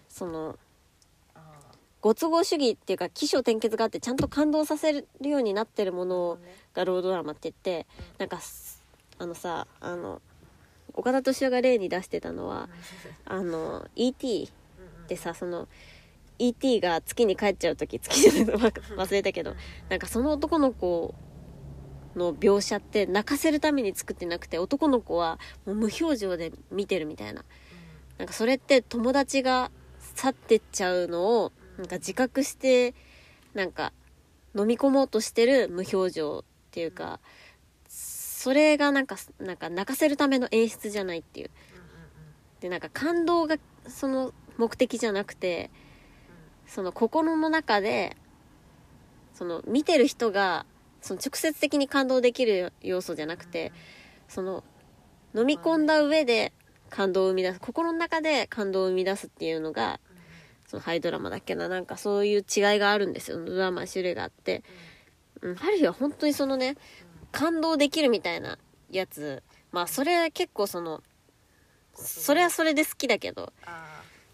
そのご都合主義っていうか起承転結があってちゃんと感動させるようになってるものがロードドラマって言ってなんかすあのさあの岡田敏夫が例に出してたのはあの E.T. でさその E.T. が月に帰っちゃう時月じゃないの忘れたけどなんかその男の子の描写って泣かせるために作ってなくて男の子はもう無表情で見てるみたいな。なんかそれって友達が去ってっちゃうのをなんか自覚してなんか飲み込もうとしてる無表情っていうかそれがなんかなんか泣かせるための演出じゃないっていう。でなんか感動がその目的じゃなくてその心の中でその見てる人がその直接的に感動できる要素じゃなくてその飲み込んだ上で感動を生み出す心の中で感動を生み出すっていうのがそのハイドラマだっけななんかそういう違いがあるんですよ。ドラマ種類があって、うん、ハリーは本当にそのね感動できるみたいなやつ。まあそれ結構そのそれはそれで好きだけど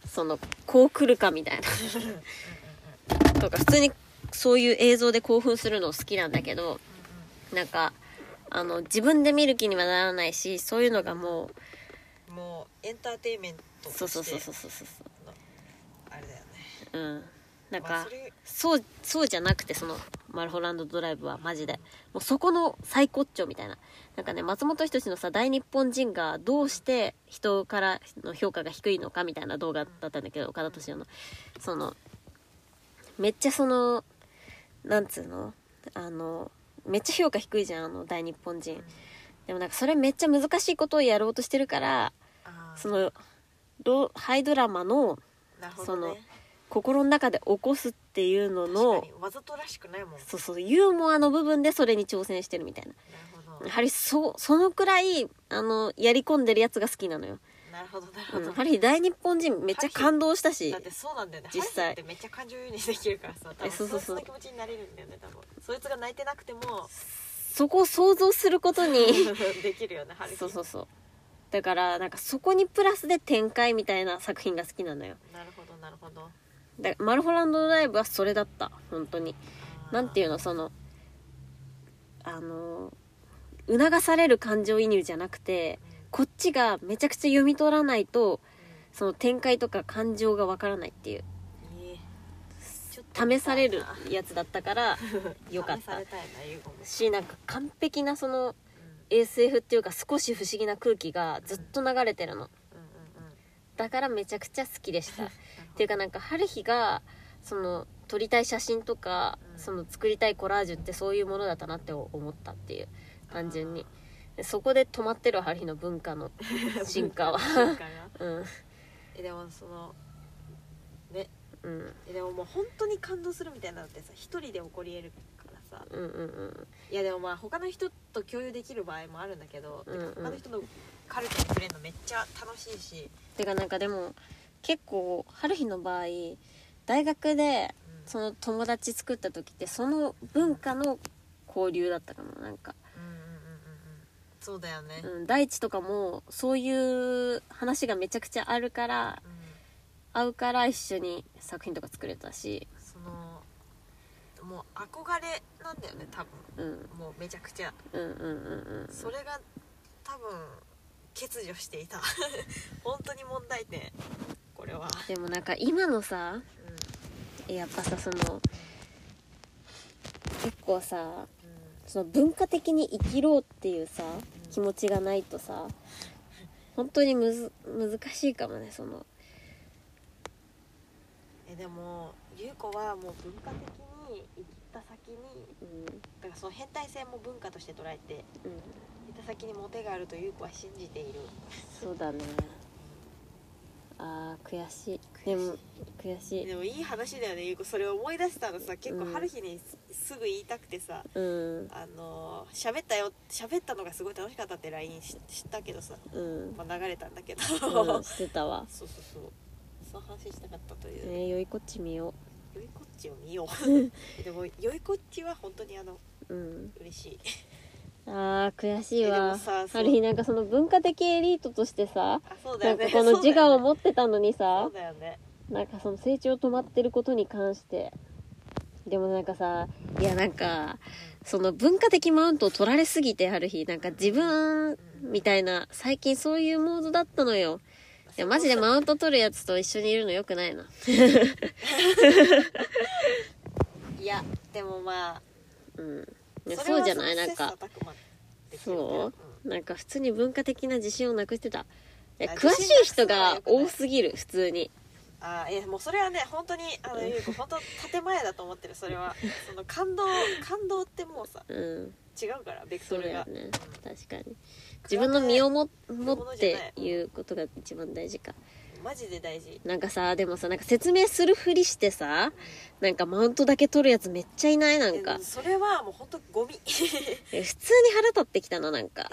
そのこう来るかみたいな。とか普通にそういう映像で興奮するの好きなんだけどなんかあの自分で見る気にはならないしそういうのがももうエンターテインメントうそうそうそううそうそうそう。あれだよね。うん。なんかまあそれそうそうじゃなくてそのマルホランドドライブはマジで。もうそこの最高潮みたいな。なんかね松本人志のさ大日本人がどうして人からの評価が低いのかみたいな動画だったんだけど岡田敏夫の。そのめっちゃそのなんつうの？あのめっちゃ評価低いじゃんあの大日本人。でもなんかそれめっちゃ難しいことをやろうとしてるからそのロハイドラマのなるほどね。心の中で起こすっていうの確のわざとらしくないもん。そうそうユーモアの部分でそれに挑戦してるみたいな。やはりそそのくらいあのやり込んでるやつが好きなのよ、なるほどなるうん、ほどやはり大日本人めっちゃ感動したしだってそうなんだよね。実際。ってめっちゃ感情移入できるからさ多分えそうそうそう。そいつの気持ちになれるんだよね多分。そいつが泣いてなくてもそこを想像することに できるよねハリーそうそうそう。だからなんかそこにプラスで展開みたいな作品が好きなのよ。なるほどなるほど。だマルホランドドライブはそれだった。本当に。なんていうのそのあの促される感情移入じゃなくてこっちがめちゃくちゃ読み取らないとその展開とか感情がわからないっていう。え試される試やつだったからよかったしなんか完璧なその SF っていうか少し不思議な空気がずっと流れてるの。だからめちゃくちゃ好きでした。っていうかなんか春日がその撮りたい写真とか、うん。その作りたいコラージュってそういうものだったなって思ったっていう単純にでそこで止まってる春日の文化の 進化は。進化が。うん。えでもそのね。うん。えでももう本当に感動するみたいなのってさ一人で起こり得るからさ。うんうんうん。いやでもまあ他の人と共有できる場合もあるんだけど、うんうん。他の人のカルチャーに触れるのめっちゃ楽しいし、てかなんかでも結構春日の場合大学でうん。その友達作った時ってその文化の交流だったかもなんか、うんうんうんうんうんそうだよね、うん、大地とかもそういう話がめちゃくちゃあるからうん。合うから一緒に作品とか作れたし。そのもう憧れなんだよね多分。うん。もうめちゃくちゃ。うんうんうんうん。それが多分欠如していた。本当に問題点。これは、でもなんか今のさうやっぱさその結構さその文化的に生きろうっていうさ気持ちがないとさ本当にむず難しいかもねその。えでも優子はもう文化的に生きた先にうん。だからその変態性も文化として捉えてうん。行った先にモテがあると優子は信じている。そうだねあー悔しい。でも悔しい。でもいい話だよね。優子それを思い出したのさ。結構うん春日にすすぐ言いたくてさ。うん。あのー喋ったよ喋ったのがすごい楽しかったって LINE し知ったけどさ、うん、まあ、流れたんだけど、うん、してたわ。そうそうそう。その話したかったという、ねよいこっち見よよいこっちを見よう。でもよいこっちは本当にあのううん。嬉しいあー悔しいわ。ある日なんかその文化的エリートとしてさあそうだなんかこの自我をっ持ってたのにそさね。なんかその成長止まってることに関して。でもなんかさいやなんかその文化的マウントを取られすぎてある日なんか自分みたいな最近そういうモードだったのよ。いやマジでマウント取るやつと一緒にいるのよくないな。いやでもまあうんいやそうじゃない？なんかそう。なんか普通に文化的な自信をなくしてた。いやあ詳しい人が多すぎる普通に。あーいやもうそれはね本当にあのゆう子本当建前だと思ってるそれは。その感動感動ってもうさうん。違うからベクそトルが。うだよね。確かに。自分の身をも持って言うことが一番大事かマジで大事。なんかさでもさなんか説明するふりしてさなんかマウントだけ取るやつめっちゃいない？なんか。えそれはもう本当ゴミ。え普通に腹立ってきたななんか。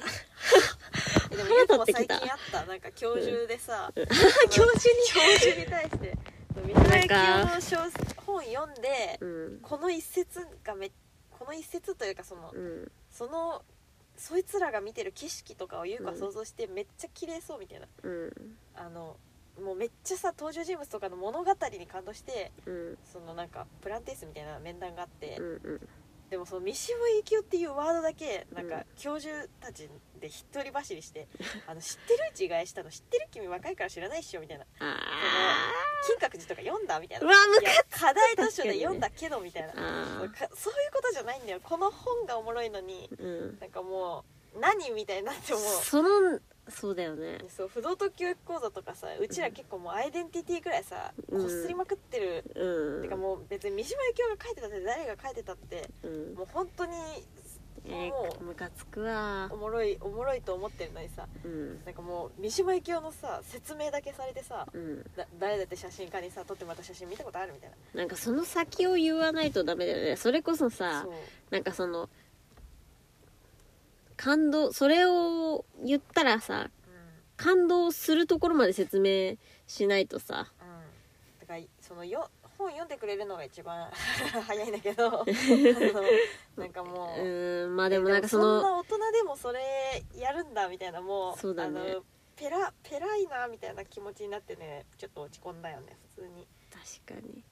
でもゆう子も腹立ってきた。最近あった。なんか教授でさ、教授教授に対して。三島由紀なん夫の小本読んで、うん。この一節がめこの一節というかその、うん。そのそいつらが見てる景色とかを優子は想像してめっちゃ綺麗そうみたいな、うん。あのもうめっちゃさ登場人物とかの物語に感動してうん。そのなんかプランテースみたいな面談があって、うんうん。でもその三島由紀夫っていうワードだけなんかうん。教授たちで一人走りして「あの知ってるうちがいしたの知ってる君若いから知らないっしょ」みたいな。あ金閣寺とか読んだみたいな。うわムカいや課題図書で読んだけどみたいな、あーかそういうことじゃないんだよ。この本がおもろいのにうん。なんかもう何みたいになってもそのそうだよね。そう不道徳教育講座とかさうちら結構もうアイデンティティぐらいさうん。こすりまくってる、うん。てかもう別に三島由紀夫が書いてたって誰が書いてたってうん。もう本当にえもー、ムカつくわ。おもろいおもろいと思ってるのにさうん。なんかもう三島由紀夫のさ説明だけされてさうん。だ誰だって写真家にさ撮ってもらった写真見たことあるみたいな。なんかその先を言わないとダメだよね。それこそさそう。なんかその感動それを言ったらさうん。感動するところまで説明しないとさ。うん。だからそのよ本読んでくれるのが一番 早いんだけど。なんかもうう、ーんまあでもなんかそんのな大人でもそれやるんだみたいなもうそうだね。あのペラペラいなみたいな気持ちになってねちょっと落ち込んだよね普通に。確かに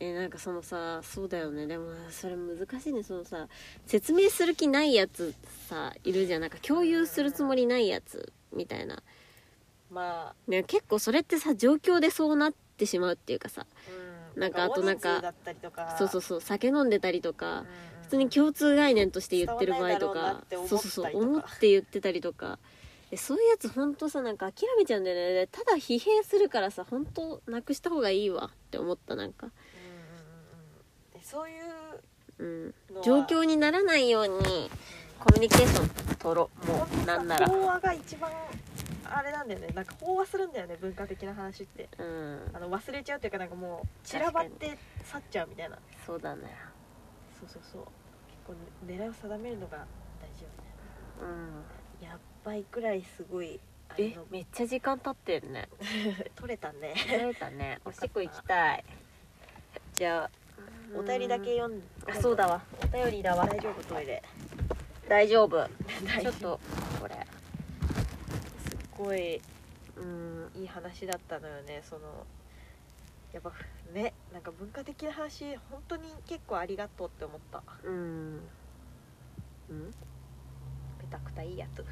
えなんかそのさそうだよね。でもそれ難しいね。そのさ説明する気ないやつさいるじゃん。なんか共有するつもりないやつみたいな、まあ。ね、結構それってさ状況でそうなってしまうっていうかさ。うん。なんかあとなんかそうそうそう。酒飲んでたりとか、うんうん普通に共通概念として言ってる場合とかそうそうそう思って言ってたりとか。でそういうやつほんとさなんか諦めちゃうんだよね。ただ疲弊するからさ本当なくした方がいいわって思ったなんか、うんうんうんうんでそういううん、状況にならないようにコミュニケーション取ろう。もうなんなら。飽和が一番あれなんだよね。なんか飽和するんだよね文化的な話って。うん。あの忘れちゃうっていうかなんかもう散らばって去っちゃうみたいな。そうだねそうそうそう。結構狙いを定めるのが大事よね。うん。やっばいくらいすごいあえのめっちゃ時間経ってるね。取れたね。慣れたね。おしっこ行きたい。じゃあお便りだけ読んあそうだわ。お便りだわ。大丈夫トイレ。大丈夫。ちょっとこれ。すっごいうんいい話だったのよね。そのやっぱねなんか文化的な話本当に結構ありがとうって思った。うん。うん？ペタクタいいやつ。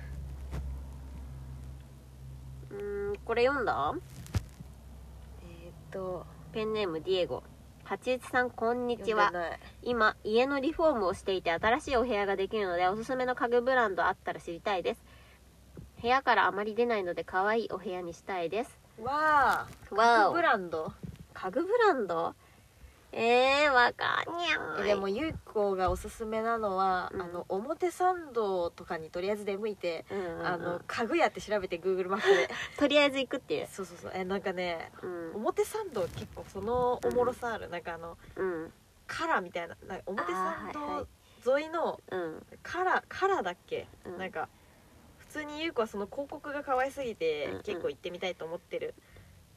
うんこれ読んだ？えー、っとペンネームディエゴ八一さんこんにちは。今家のリフォームをしていて新しいお部屋ができるのでおすすめの家具ブランドあったら知りたいです。部屋からあまり出ないので可愛いお部屋にしたいです。わあ。わお。ブランド？家具ブランド？えー、わかんにゃんえでもゆうこがおすすめなのは、うん。あの表参道とかにとりあえず出向いて、うんうんうん。あの家具屋って調べて Google マップで。とりあえず行くっていう。そうそうそう。えなんかねうん。表参道結構そのおもろさある、なんかあのうん。カラーみたいななんか表参あーはいは道沿い。のうん。カラーカラーだっけ、うん。なんか普通に優子はその広告が可愛すぎて、うんうん。結構行ってみたいと思ってる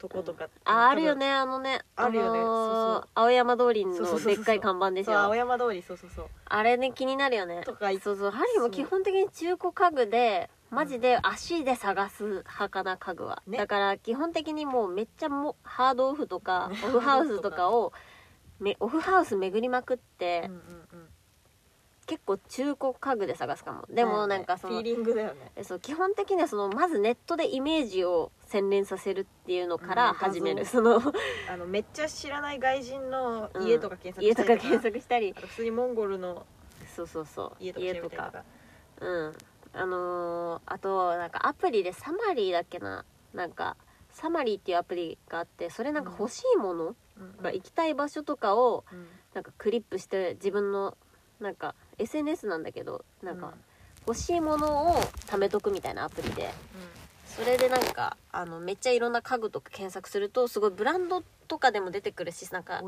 とことか、ああるよねねあのね。あるよね。のーそうそう。青山通りのでっかい看板でしそう青ょ山通りそうそうそう。あれね気になるよね。とかそうそうハリーも基本的に中古家具でマジで足で探す派かな家具は、ね。だから基本的にもうめっちゃもハードオフとかオフハウスとかを めオフハウス巡りまくって、うんうんうん結構中古家具で探すかも。でもなんかそのフィーリングだよね。えそう基本的にはそのまずネットでイメージを洗練させるっていうのからうん始める、画そのあのめっちゃ知らない外人の家とか検索家としたりか検索したり。普通にモンゴルのそうそうそう。家とかうん。あのーあとなんかアプリでサマリーだっけな。なんかサマリーっていうアプリがあってそれなんか欲しいものうん。が行きたい場所とかをうん。なんかクリップして自分のなんか SNS なんだけどなんか欲しいものを貯めとくみたいなアプリで。それでなんかあのめっちゃいろんな家具とか検索するとすごいブランドとかでも出てくるしなんか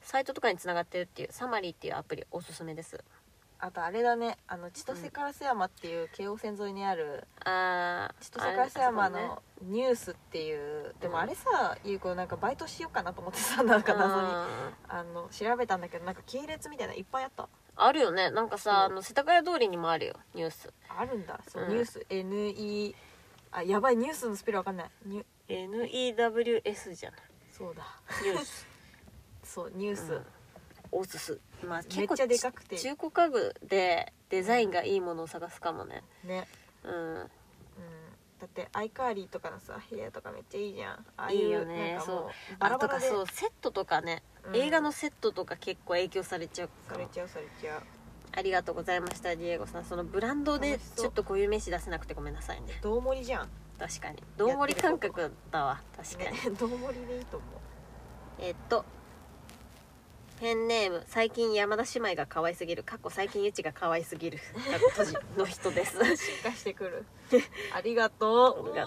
サイトとかにつながってるっていうサマリーっていうアプリおすすめです。あとあれだね。あの千歳烏山っていう京王線沿いにある千歳烏山のニュースっていうでもあれさゆう子なんかバイトしようかなと思ってさなんか謎に。ああの調べたんだけどなんか系列みたいなのいっぱいあったあるよね。なんかそうさあの世田谷通りにもあるよニュース。あるんだ。そう、うん。ニュース NE あやばいニュースのスペルわかんない。ニュ NEWS じゃない。そうだ。ニュース。そうニュース、うん。おすす。まあめっちゃでかくて。中古家具でデザインがいいものを探すかもね。ね。うんうんだって iCarly とかのさ部屋とかめっちゃいいじゃん。ああいういいよね。なんかもうバラバラで。あとかそうセットとかね、うん。映画のセットとか結構影響されちゃうかもされちゃうされちゃう。ありがとうございましたディエゴさん。そのブランドで楽しそう。ちょっと固有名詞出せなくてごめんなさいね。どう森じゃん。確かに。どう森感覚だわ。確かに、ねどう森でいいと思う。えっとペンネーム最近山田姉妹が可愛すぎる。かっこ最近ゆちが可愛すぎる。かっこ閉じの人です。進化してくる。ありがとう。ありが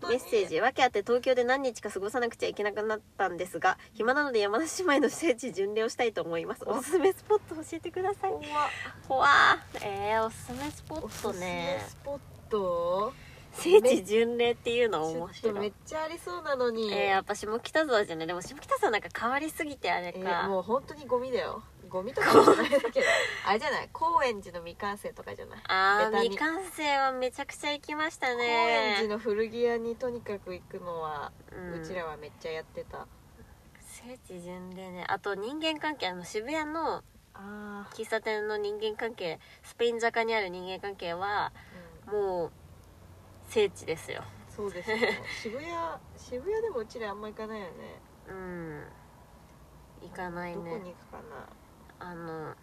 とう。メッセージ訳あって東京で何日か過ごさなくちゃいけなくなったんですが暇なので山田姉妹の聖地巡礼をしたいと思います。お。すすめスポット教えてください。ほわーえー、おすすめスポッおすすトねめスポット？聖地巡礼っていうの面白い。めっちゃありそうなのに。えー、やっぱ下北沢じゃない。でも下北沢なんか変わりすぎてあれえか、ーもう本当にゴミだよ。ゴミとかもじゃないだけ。ど あれじゃない？高円寺の未完成とかじゃない？あーベタに。未完成はめちゃくちゃ行きました高円寺ねの古着屋にとにかく行くのは、ううんちらはめっちゃやってた。聖地巡礼ね。あと人間関係あの渋谷のあ喫茶店の人間関係スペイン坂にある人間関係はー、うん、もう聖地ですよ。そうですよ。渋谷渋谷でもうちらあんま行かないよね。うん。行かないね。どこに行くかな。あのう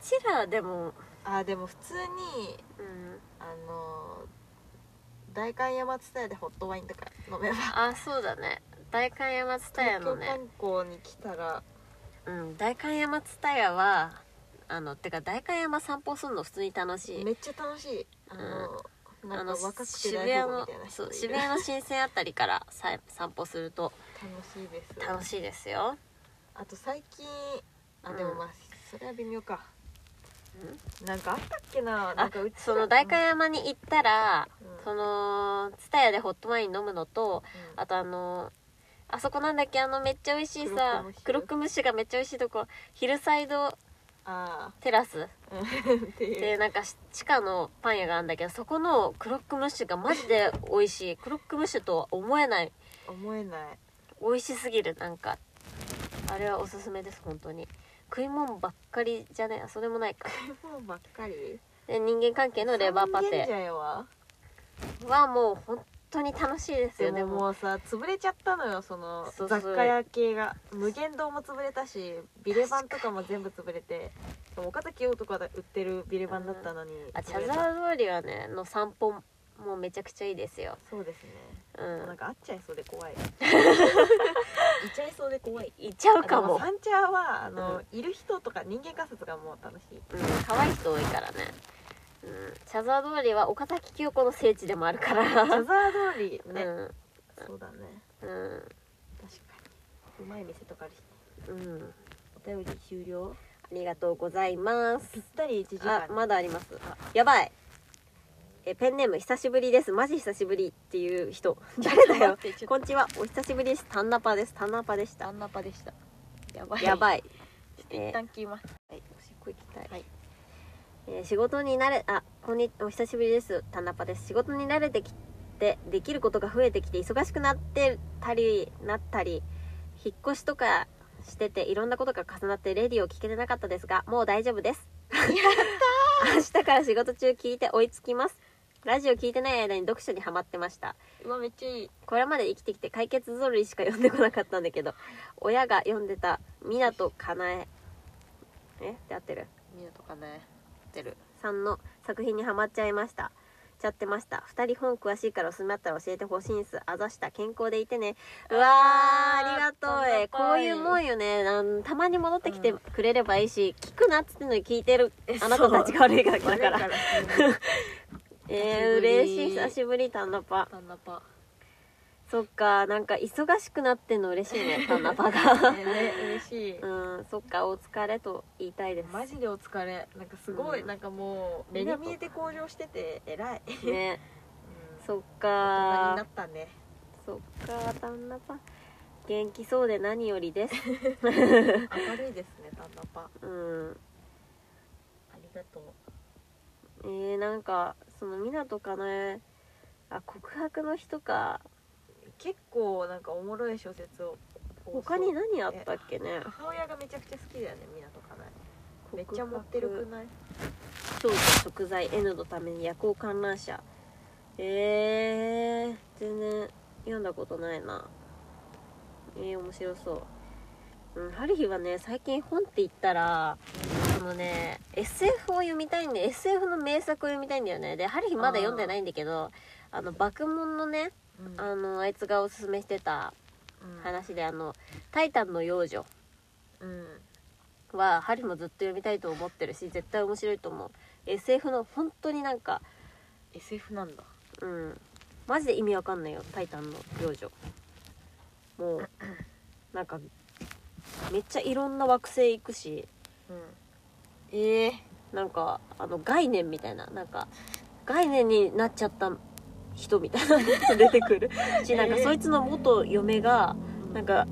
ちらでも。あでも普通にうん。あの代官山蔦屋でホットワインとか飲めば。あそうだね。代官山蔦屋のね。観光に来たら。うん。代官山蔦屋はあのてか代官山散歩するの普通に楽しい。めっちゃ楽しい。あの、あなんの渋大谷のそう渋谷の新鮮あたりからさ散歩すると。楽しいです。楽しいですよ。あと最近あうん。でもまあ、それは微妙か。なんかあったっけな？なあんかうちらその代官山に行ったらうん。その蔦屋でホットワイン飲むのとうん。あとあのあそこなんだっけ？あのめっちゃ美味しいさククロッロックムッシュがめっちゃ美味しいとこヒルサイドあテラス？でなんかし地下のパン屋があるんだけどそこのクロックムッシュがマジで美味しい。クロックムッシュとは思えない。思えない。美味しすぎる。なんかあれはおすすめです本当に。食い物ばっかりじゃねあそれもないか。もうばっかり？で人間関係のレバーパテ。はもう本当に楽しいですよでもも。うさ潰れちゃったのよそのそうそう。雑貨屋系が。無限堂も潰れたしビレバンとかも全部潰れてでも岡崎陽とかで売ってるビレバンだったのにあ茶潰れた沢通りはねの散歩もめちゃくちゃいいですよ。そうですね。うん。なんか会っちゃいそうで怖い。いちゃいそうで怖い。行っちゃうかあでも三茶はあの、いる人とか人間観察がもう楽しい。うん可愛い人多いからねうん。茶沢通りは岡崎清子の聖地でもあるから。茶沢通りね、うん。そうだね。うん。確かに。うまい店とかあるしうん。お便り終了。ありがとうございます。ぴったり1時間。あまだあります。やばい。えペンネーム久しぶりです。マジ久しぶりっていう人。誰だよ。こんにちは。お久しぶりです。タンナパです。タンナパでした。ダンナパでした。やばい。やばい。一旦切ります。はい。おしっこ行きたい、はいえー仕事に慣れあこんにお久しぶりです。タナパです。仕事に慣れてきてできることが増えてきて忙しくなってたりなったり引っ越しとかしてていろんなことが重なってレディを聞けてなかったですがもう大丈夫です。やった明日から仕事中聞いて追いつきます。ラジオ聞いてない間に読書にハマってました。うわめっちゃいい。これまで生きてきて解決ぞろりしか読んでこなかったんだけど親が読んでた湊かなえ。え？で合ってる？みなとかね出る。さんの作品にハマっちゃいました。ちゃってました。2人本詳しいからおすすめあったら教えてほしいんす。あざした健康でいてね。うわーありがとうえ。こういうもんよね。なんたまに戻ってきてくれればいいし、聞くなっつってんのに聞いてるあなたたちが悪いから。だから。えー、嬉しい。久しぶり。タンナパ。ダンナパそっかなんか忙しくなってんの嬉しいねタンナパが。ねね嬉しい。うんそっかお疲れと言いたいです。マジでお疲れ。なんかすごい、うん。なんかもう目に見えて向上してて偉い、ね。うん。そっ大人になかったね。そっか旦那パ元気そうで何よりです。明るいですねダンナパあうん。りがとう。えー、なんかその湊かなえあ告白の人か結構なんかおもろい小説を他に何あったっけね？母親がめちゃくちゃ好きだよねみなとかねめっちゃ持ってるくない？少女食材 N のために夜行観覧車。えー、全然読んだことないな。えー、面白そう。うんハリヒはね最近本って言ったらそのね SF を読みたいんで SF の名作を読みたいんだよね。でハリヒまだ読んでないんだけどあの爆問のねうん。あのあいつがおすすめしてたうん。話であの「タイタンの幼女。うん」はハリもずっと読みたいと思ってるし絶対面白いと思う。SF の本当になんか SF なんだ。うん。マジで意味わかんないよ「タイタンの幼女」もう なんかめっちゃいろんな惑星行くし。うん。ええなんかあの概念みたいな。なんか概念になっちゃった人みたいなのが出てくる。しなんかえー。そいつの元嫁がなんか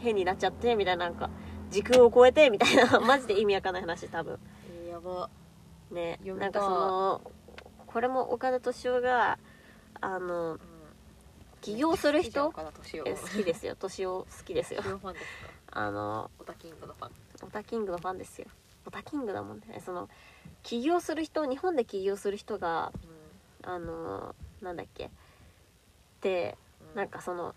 変になっちゃってみたいななんか時空を超えてみたいな マジで意味わかんない話多分。えーやば。ねないんかそのこれも岡田敏夫があの起業する人好きですよ。敏夫好きですよ。あのオタキングのファン。オタキングのファンですよ。オタキングだもんね。その起業する人日本で起業する人があのなんだっけ？でなんかその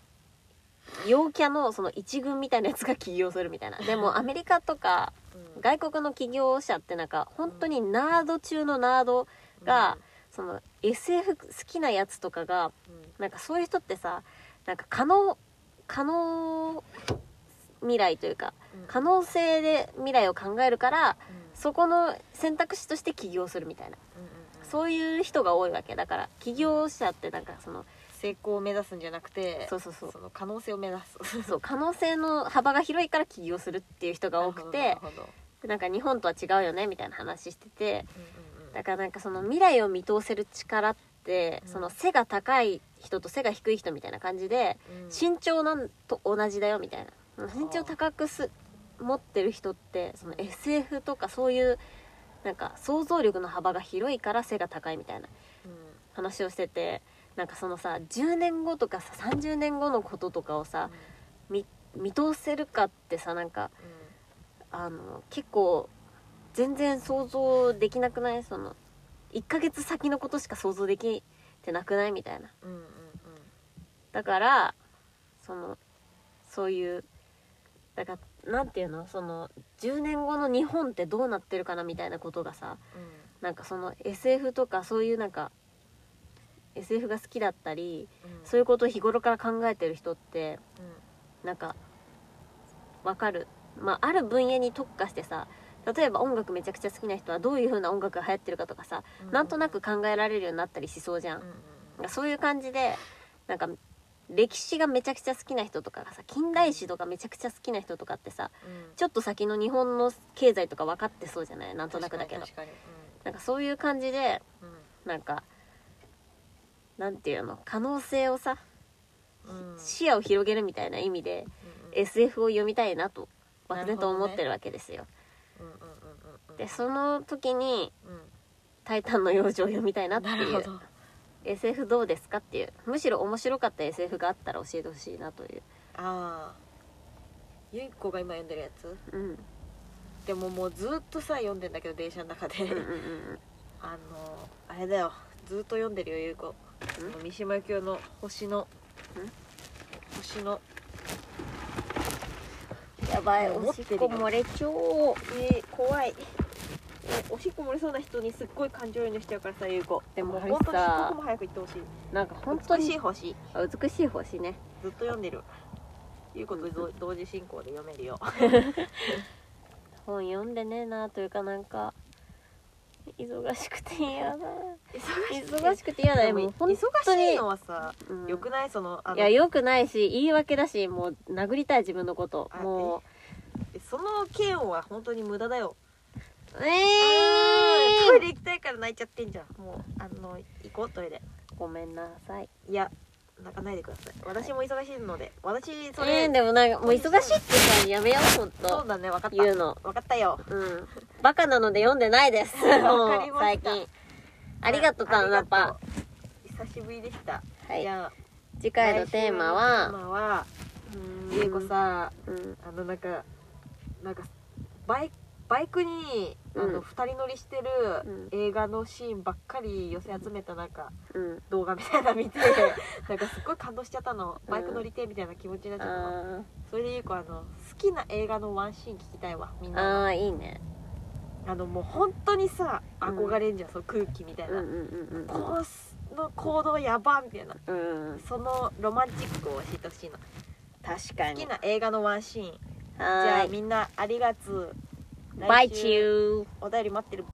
陽キャのその一軍みたいなやつが起業するみたいな。でもアメリカとかうん。外国の起業者ってなんか本当にナード中のナードが、その SF 好きなやつとかがうん。なんかそういう人ってさなんか可能可能未来というかうん。可能性で未来を考えるからうん。そこの選択肢として起業するみたいなそういう人が多いわけだから起業者ってなんかその成功を目指すんじゃなくてそうそうそう。その可能性を目指す。そう可能性の幅が広いから起業するっていう人が多くてなんか日本とは違うよねみたいな話しててうんうんうんだからなんかその未来を見通せる力って、うん。その背が高い人と背が低い人みたいな感じで、うん。身長なんと同じだよみたいな。身長高くす持ってる人ってその SF とかそういうなんか想像力の幅が広いから背が高いみたいな。うん話をしててなんかそのさ10年後とかさ30年後のこととかをさ見見通せるかってさなんかあの結構全然想像できなくない？その1ヶ月先のことしか想像できてなくないみたいな。うんうんうん。だからそのそういうだからなんていうのその10年後の日本ってどうなってるかなみたいなことがさうん。なんかその SF とかそういうなんか SF が好きだったりうん。そういうことを日頃から考えてる人ってうなんかわかる。まあある分野に特化してさ例えば音楽めちゃくちゃ好きな人はどういう風な音楽が流行ってるかとかさん。なんとなく考えられるようになったりしそうじゃん。うんそういう感じでなんか歴史がめちゃくちゃ好きな人とかがさ近代史とかめちゃくちゃ好きな人とかってさうん。ちょっと先の日本の経済とか分かってそうじゃない？なんとなくだけど。確かになんかそういう感じでうん。うんなんかなんていうの？可能性をさうん。視野を広げるみたいな意味でうん SF を読みたいなと漠然と思ってるわけですよ、うんうんうんうんうん。でその時にうん「タイタンの養生」を読みたいなっていう SF どうですかっていう。むしろ面白かった SF があったら教えてほしいなという。ああゆい子が今読んでるやつ？うん。でももうずっとさ読んでんだけど電車の中で。うんうんうん あのあれだよ。ずっと読んでるよゆい子三島由紀夫の星の。星の。やばいもうおし持っるよってこ漏れちゃうえー、怖い。えおしっこ漏れそうな人にすっごい感情移入しちゃうからさゆい子。でも本当に一さ刻も早く行ってほしい。なんか本当美しいに星。あ美しい星ね。ずっと読んでる。ゆい子とど同時進行で読めるよ。本読んでねえなというかなんか忙しくて嫌だ。忙しくて？嫌だよ。もう本忙当にしいのはさうん。よくない？そのいやよくないし言い訳だしもう殴りたい自分のこと。あもその嫌悪は本当に無駄だようえトイレ行きたいから泣いちゃってんじゃん。もうあの行こうトイレ。ごめんなさい。いや泣かないでください。私も忙しいので私そえれ、ー、でもなんかもう忙しいってさやめようほんそうとだね分かった。言うの。分かったよ。うん。バカなので読んでないです。もう最近。ありがとうタンナパありがとう。久しぶりでした、はい。じゃあ次回のテーマ来週のテーはマはうん。ゆい子さうん。あのなんかなんかバイバイクにあうん。の二人乗りしてるうん。映画のシーンばっかり寄せ集めたなんかうん。動画みたいなの見て なんかすっごい感動しちゃったの。バイク乗りてえみたいな気持ちになっちゃったの、あそれでゆう子あの好きな映画のワンシーン聞きたいわみんーなあーいいね。あのもう本当にさうん憧れんじゃん、その空気みたいな、この行動やばみたいな。そのロマンチックを教えてほしいの。確かに。好きな映画のワンシーン。じゃあみんなありがとうバイチューお便り待ってる